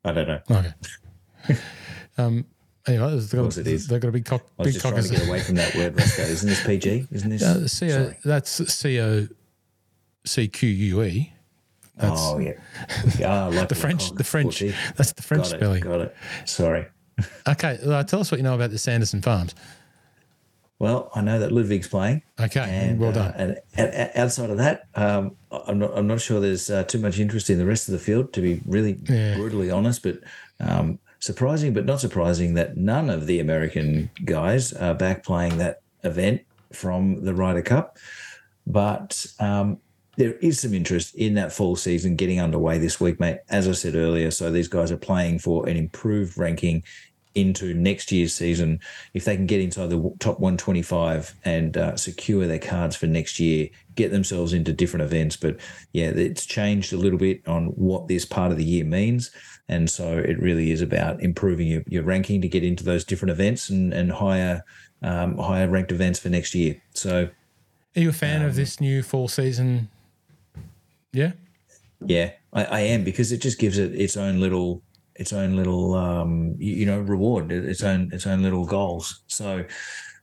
I don't know.
Okay. um. Anyway, they've got,
it is.
they've got a big cock.
I was
Big
just
cock.
trying to get away from that word, Roscoe. Isn't this PG? Isn't this?
uh, C O.
Sorry.
That's C O. C Q U E. That's
oh yeah. Ah, like
the French. The French.
Got
That's the French
it.
spelling.
Got it. Sorry.
Okay, uh, tell us what you know about the Sanderson Farms.
Well, I know that Ludvig's playing.
Okay,
And,
well
uh,
done.
and, and, and outside of that, um, I'm not. I'm not sure there's uh, too much interest in the rest of the field. To be really
Yeah.
brutally honest, but um, surprising, but not surprising that none of the American guys are back playing that event from the Ryder Cup. But um, there is some interest in that fall season getting underway this week, mate. As I said earlier, so these guys are playing for an improved ranking into next year's season. If they can get inside the top 125 and uh, secure their cards for next year, get themselves into different events. But yeah, it's changed a little bit on what this part of the year means. And so it really is about improving your, your ranking to get into those different events and, and higher um, higher ranked events for next year. So
Are you a fan
um,
of this new fall season? Yeah.
Yeah, I, I am because it just gives it its own little its own little um, you, you know reward, its own its own little goals. So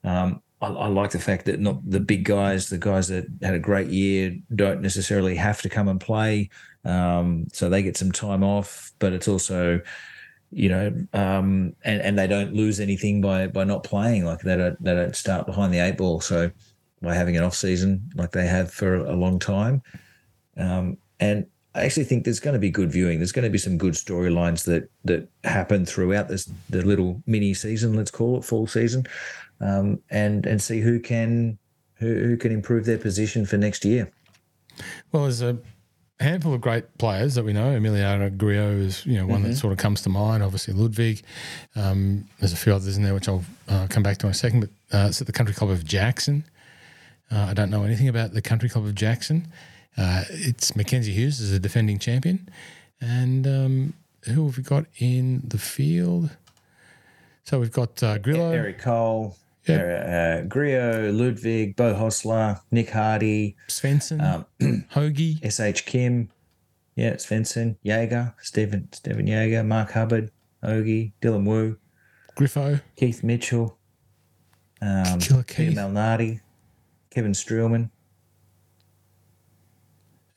um, I, I like the fact that not the big guys, the guys that had a great year, don't necessarily have to come and play. Um, so they get some time off, but it's also you know, um, and and they don't lose anything by by not playing. Like they don't they don't start behind the eight ball. So by having an off season like they have for a long time, um, and I actually think there's going to be good viewing. There's going to be some good storylines that that happen throughout this the little mini season, let's call it fall season, um, and and see who can who, who can improve their position for next year.
Well, there's a handful of great players that we know. Emiliano Grillo is, you know, one
Mm-hmm.
that sort of comes to mind. Obviously, Ludvig. Um, there's a few others in there which I'll uh, come back to in a second. But uh, it's at the Country Club of Jackson. Uh, I don't know anything about the Country Club of Jackson. Uh, it's Mackenzie Hughes is a defending champion, and um, who have we got in the field? So we've got uh, Grillo.
Eric Cole,
Yeah.
uh, Grio, Ludvig, Beau Hossler, Nick Hardy,
Svensson,
um,
Hoagie,
SH Kim, yeah, Svensson, Jaeger, Stephen Stephen Jaeger, Mark Hubbard, Ogie, Dylan Wu,
Griffo,
Keith Mitchell, um,
Killer Keith.
Malnati, Kevin Streelman.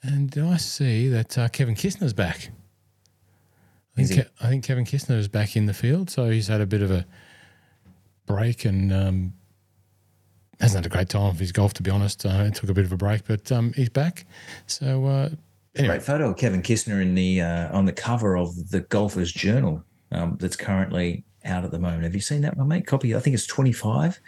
And I see that uh, Kevin Kisner's back. I think. Ke- I think Kevin Kisner is back in the field, so he's had a bit of a break and um, hasn't had a great time of his golf, to be honest. Uh, it took a bit of a break, but um, he's back. So uh, anyway,
Great photo of Kevin Kisner in the uh, on the cover of the Golfers Journal um, that's currently out at the moment. Have you seen that one, mate? Copy. I think it's twenty five.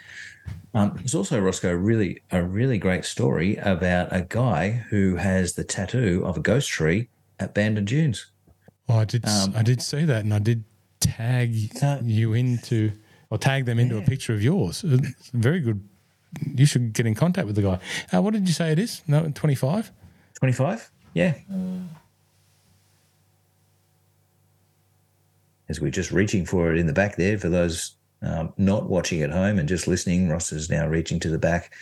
Um, there's also Roscoe really a really great story about a guy who has the tattoo of a ghost tree at Bandon Dunes.
well, I did
Um,
I did see that, and I did tag
Uh,
you into or tag them into a picture of yours. It's very good. You should get in contact with the guy. Uh, what did you say it is? No, twenty five.
Twenty five. Yeah. As we're just reaching for it in the back there, for those um, not watching at home and just listening, Ross is now reaching to the back.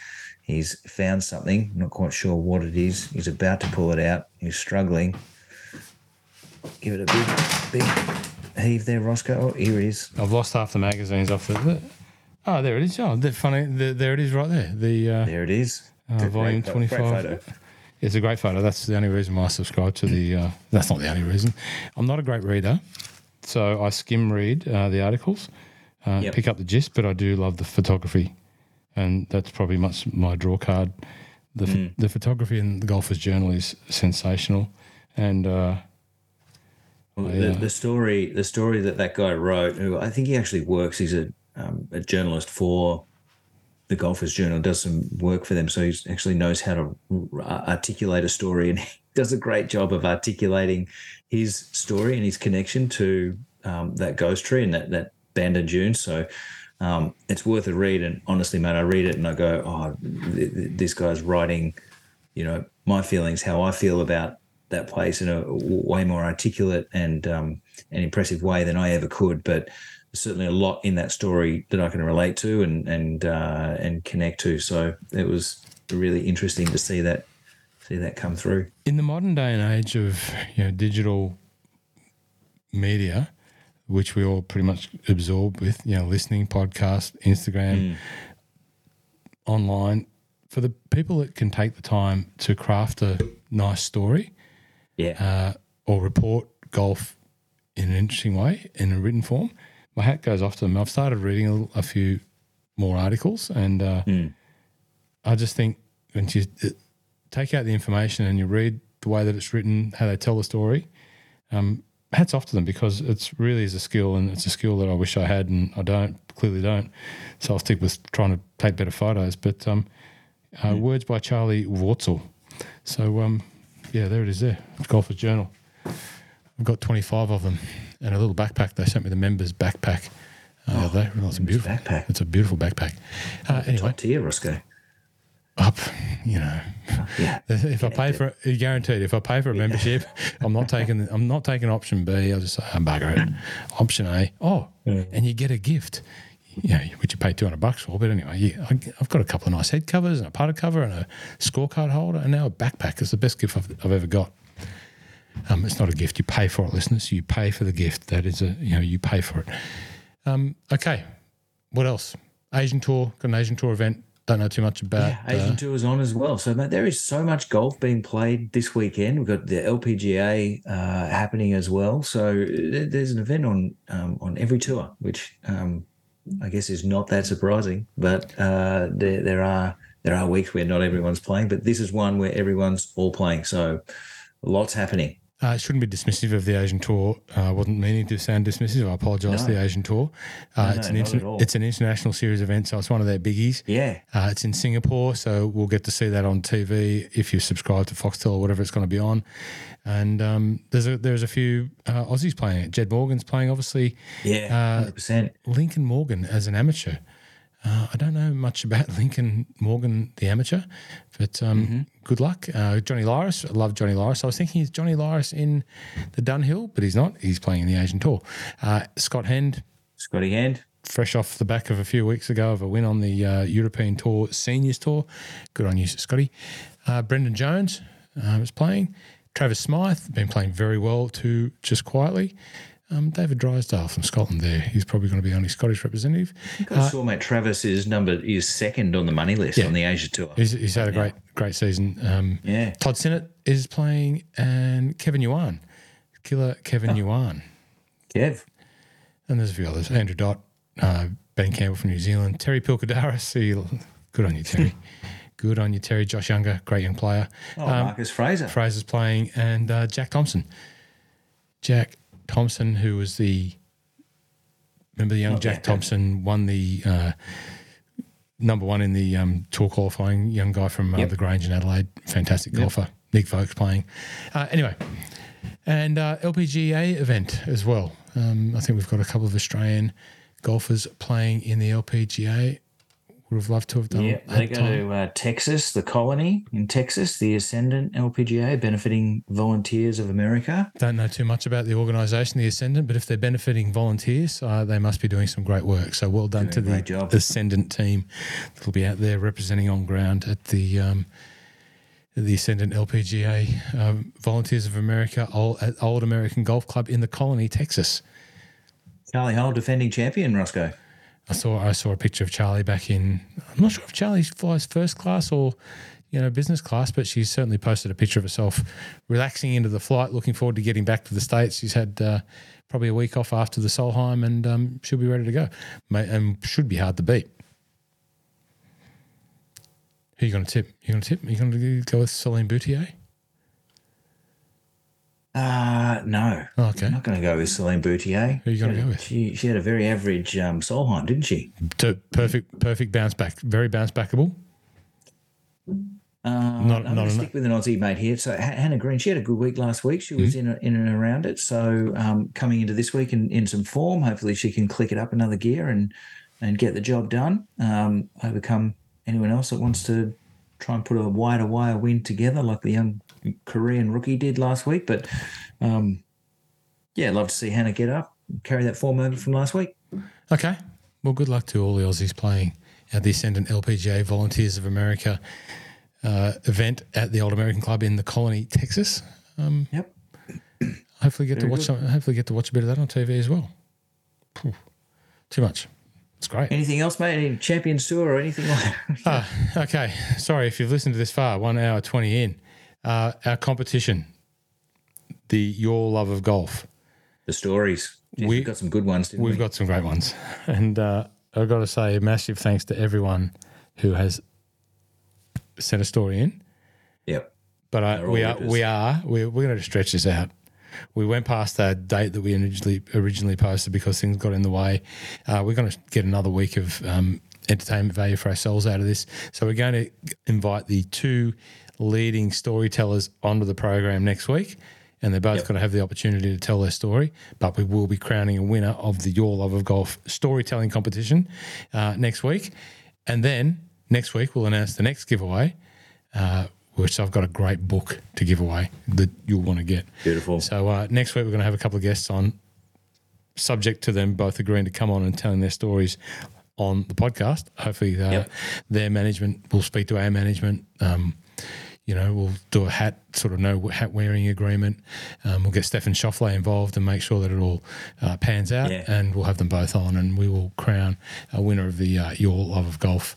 He's found something, not quite sure what it is. He's about to pull it out. He's struggling. Give it a big, big heave there, Roscoe. Oh, here it is.
I've lost half the magazines off the. Oh, there it is. Oh, they're funny. The, there it is, right there. The uh,
There it is.
uh, volume twenty
photo.
It's a great photo. That's the only reason why I subscribe to the. Uh, that's not the only reason. I'm not a great reader, so I skim read uh, the articles, uh,
Yep.
pick up the gist, but I do love the photography, and that's probably much my draw card. The ph- the photography in the Golfers Journal is sensational, and uh,
Well, the, the story, the story that that guy wrote, who I think he actually works. He's a, um, a journalist for the Golfers Journal, does some work for them, so he actually knows how to r- articulate a story, and he does a great job of articulating his story and his connection to um, that ghost tree and that that Bandon Dune. So. Um, it's worth a read, and honestly, mate, I read it and I go, "Oh, th- th- this guy's writing you know my feelings, how I feel about that place in a w- way more articulate and um, an impressive way than I ever could. But certainly a lot in that story that I can relate to and and uh, and connect to. So it was really interesting to see that see that come through.
in the modern day and age of you know digital media, which we all pretty much absorb with, you know, listening, podcast, Instagram, online, for the people that can take the time to craft a nice story
Yeah,
uh, or report golf in an interesting way in a written form, my hat goes off to them. I've started reading a, a few more articles, and uh, I just think when you take out the information and you read the way that it's written, how they tell the story, um, hats off to them because it's really is a skill, and it's a skill that I wish I had, and I don't clearly don't. So I'll stick with trying to take better photos. But um, uh, words by Charlie Wartzel. So um, yeah, there it is. There, Golfers Journal. I've got 25 of them and a little backpack. They sent me the members backpack. Uh, they, well, it's a beautiful
backpack.
It's a beautiful backpack. Uh, anyway,
top tier, Roscoe.
Up, you know.
Yeah,
If I pay for it, guaranteed. If I pay for a membership, I'm not taking. I'm not taking option B. I'll just say, I'm bugger it. Option A. Oh, and you get a gift. You know, which you pay 200 bucks for. But anyway, you, I, I've got a couple of nice head covers and a putter cover and a scorecard holder and now a backpack. It's the best gift I've, I've ever got. Um, it's not a gift. You pay for it, listeners. You pay for the gift. That is a, you know, you pay for it. Um, okay. What else? Asian tour, got an Asian tour event. Don't know too much about.
Yeah, Asian
uh,
is on as well. So, mate, there is so much golf being played this weekend. We've got the LPGA uh, happening as well. So there's an event on um, on every tour, which um, I guess is not that surprising. But uh, there there are there are weeks where not everyone's playing, but this is one where everyone's all playing. So lots happening.
Uh, I shouldn't be dismissive of the Asian tour. Uh, I wasn't meaning to sound dismissive. I apologise to the Asian tour. Uh,
No,
it's,
no,
an inter- it's an international series event, so it's one of their biggies.
Yeah,
Uh, it's in Singapore, so we'll get to see that on TV if you subscribe to Foxtel or whatever it's going to be on. And um, there's a there's a few uh, Aussies playing it. Jed Morgan's playing, obviously.
yeah, hundred percent.
Lincoln Morgan as an amateur. Uh, I don't know much about Lincoln Morgan, the amateur, but um, good luck. Uh, Johnny Lyras, I love Johnny Lyras. I was thinking he's Johnny Lyras in the Dunhill, but he's not. He's playing in the Asian Tour. Uh, Scott Hend,
Scotty Hand.
fresh off the back of a few weeks ago of a win on the uh, European Tour Seniors Tour. Good on you, Scotty. Uh, Brendan Jones uh, was playing. Travis Smyth, been playing very well too, just quietly. Um, David Drysdale from Scotland there. He's probably going to be the only Scottish representative.
I saw mate Travis is number is second on the money list on the Asia Tour.
He's, he's had a great great season. Um,
Yeah.
Todd Sinnott is playing, and Kevin Yuan, killer Kevin
Oh.
Yuan,
Kev.
and there's a few others. Andrew Dodt, uh, Ben Campbell from New Zealand, Terry Pilkadaris. He, good on you, Terry. good on you, Terry. Josh Younger, great young player.
Oh, Marcus Fraser.
Fraser's playing, and uh, Jack Thompson. Jack Thompson, who was the remember the young
Oh,
Jack. Thompson won the uh, number one in the um, tour qualifying. Young guy from uh,
Yep.
the Grange in Adelaide, fantastic golfer. Nick Folks playing. Uh, anyway, and uh, LPGA event as well. Um, I think we've got a couple of Australian golfers playing in the LPGA. Would have loved to have done.
Yeah, they go
time.
to uh, Texas, the colony in Texas, the Ascendant LPGA, benefiting volunteers of America.
Don't know too much about the organisation, the Ascendant, but if they're benefiting volunteers, uh, they must be doing some great work. So well done to
Doing a
the
job.
Ascendant team that'll be out there representing on ground at the um, the Ascendant LPGA um, Volunteers of America Old, Old American Golf Club in the Colony, Texas.
Charlie Hull, defending champion, Roscoe.
I saw I saw a picture of Charlie back in. I'm not sure if Charlie flies first class or you know, business class, but she's certainly posted a picture of herself relaxing into the flight, looking forward to getting back to the States. She's had uh, probably a week off after the Solheim and um, she'll be ready to go. And should be hard to beat. Who are you going to tip? Are You going to tip? Are you going to go with Celine Boutier?
Uh, no.
Oh, okay.
I'm not going to go with Celine Boutier.
Who are you going to go with?
She, she had a very average um, Solheim, didn't she?
To perfect, perfect bounce back. Very bounce backable.
Uh, not, I'm to stick with an Aussie mate here. So Hannah Green, she had a good week last week. She was mm-hmm. in in and around it. So um, coming into this week in, in some form, hopefully she can click it up another gear and and get the job done. Um, overcome anyone else that wants to try and put a wider wire win together like the young Korean rookie did last week. But um, yeah, love to see Hannah get up, carry that form over from last week.
Okay. Well, good luck to all the Aussies playing at the Ascendant LPGA Volunteers of America uh, event at the Old American Club in the Colony, Texas.
Um, yep.
Hopefully, get Very to watch. Some, hopefully, get to watch a bit of that on TV as well. Too much. It's great.
Anything else, mate? Any Champions Tour or anything like
that? uh, okay. Sorry if you've listened to this far, one hour 20 in. Uh, our competition, the Your Love of Golf.
The stories. Jeez, we, have got some good ones,
We've
we?
got some great ones. And uh, I've got to say, a massive thanks to everyone who has sent a story in.
Yep.
But I, we, are, we are we are we're going to stretch this out we went past that date that we originally originally posted because things got in the way. Uh, we're going to get another week of um, entertainment value for ourselves out of this. So we're going to invite the two leading storytellers onto the program next week. And they're both yep. going to have the opportunity to tell their story, but we will be crowning a winner of the Your Love of Golf storytelling competition uh, next week. And then next week, we'll announce the next giveaway, uh, which I've got a great book to give away that you'll want to get.
Beautiful.
So uh, next week we're going to have a couple of guests on, subject to them both agreeing to come on and telling their stories on the podcast. Hopefully, uh, yep. their management will speak to our management. Um, you know, we'll do a hat sort of no hat wearing agreement. Um, we'll get Stefan Schauffele involved and make sure that it all uh, pans out, yeah. and we'll have them both on, and we will crown a winner of the uh, Your Love of Golf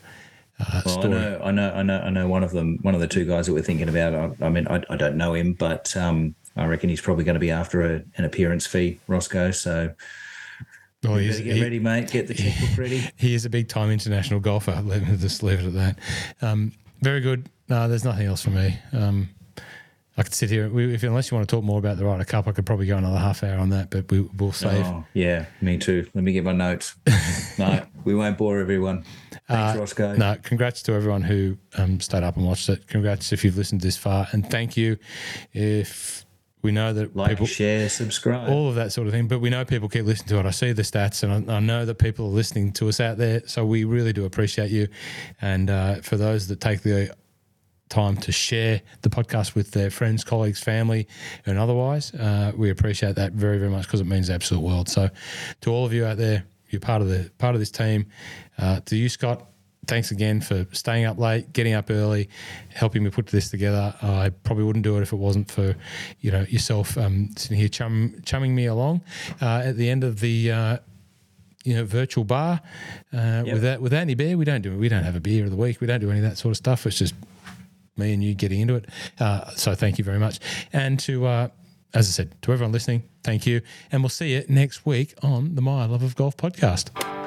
uh, well,
story. I know, I know, I know, I know. One of them, one of the two guys that we're thinking about. I, I mean, I, I, don't know him, but um, I reckon he's probably going to be after a, an appearance fee, Roscoe. So. Oh, you better get he, ready, mate. Get the checkbook ready.
He is a big time international golfer. Let me just leave it at that. Um, very good. No, there's nothing else for me. Um, I could sit here. If unless you want to talk more about the Ryder Cup, I could probably go another half hour on that. But we, will save. Oh,
yeah, me too. Let me get my notes. no, we won't bore everyone. Thanks, uh, Roscoe.
No, congrats to everyone who um, stayed up and watched it. Congrats if you've listened this far, and thank you if we know that
like,
people
share, subscribe,
all of that sort of thing. But we know people keep listening to it. I see the stats, and I, I know that people are listening to us out there. So we really do appreciate you. And uh, for those that take the time to share the podcast with their friends, colleagues, family, and otherwise. Uh, we appreciate that very, very much because it means the absolute world. So, to all of you out there, you're part of the part of this team. Uh, to you, Scott, thanks again for staying up late, getting up early, helping me put this together. I probably wouldn't do it if it wasn't for you know yourself um, sitting here chum, chumming me along uh, at the end of the. Uh, you know, virtual bar. Uh, yep. Without without any beer, we don't do it. We don't have a beer of the week. We don't do any of that sort of stuff. It's just me and you getting into it. Uh, so thank you very much. And to, uh, as I said, to everyone listening, thank you. And we'll see you next week on the My Love of Golf podcast.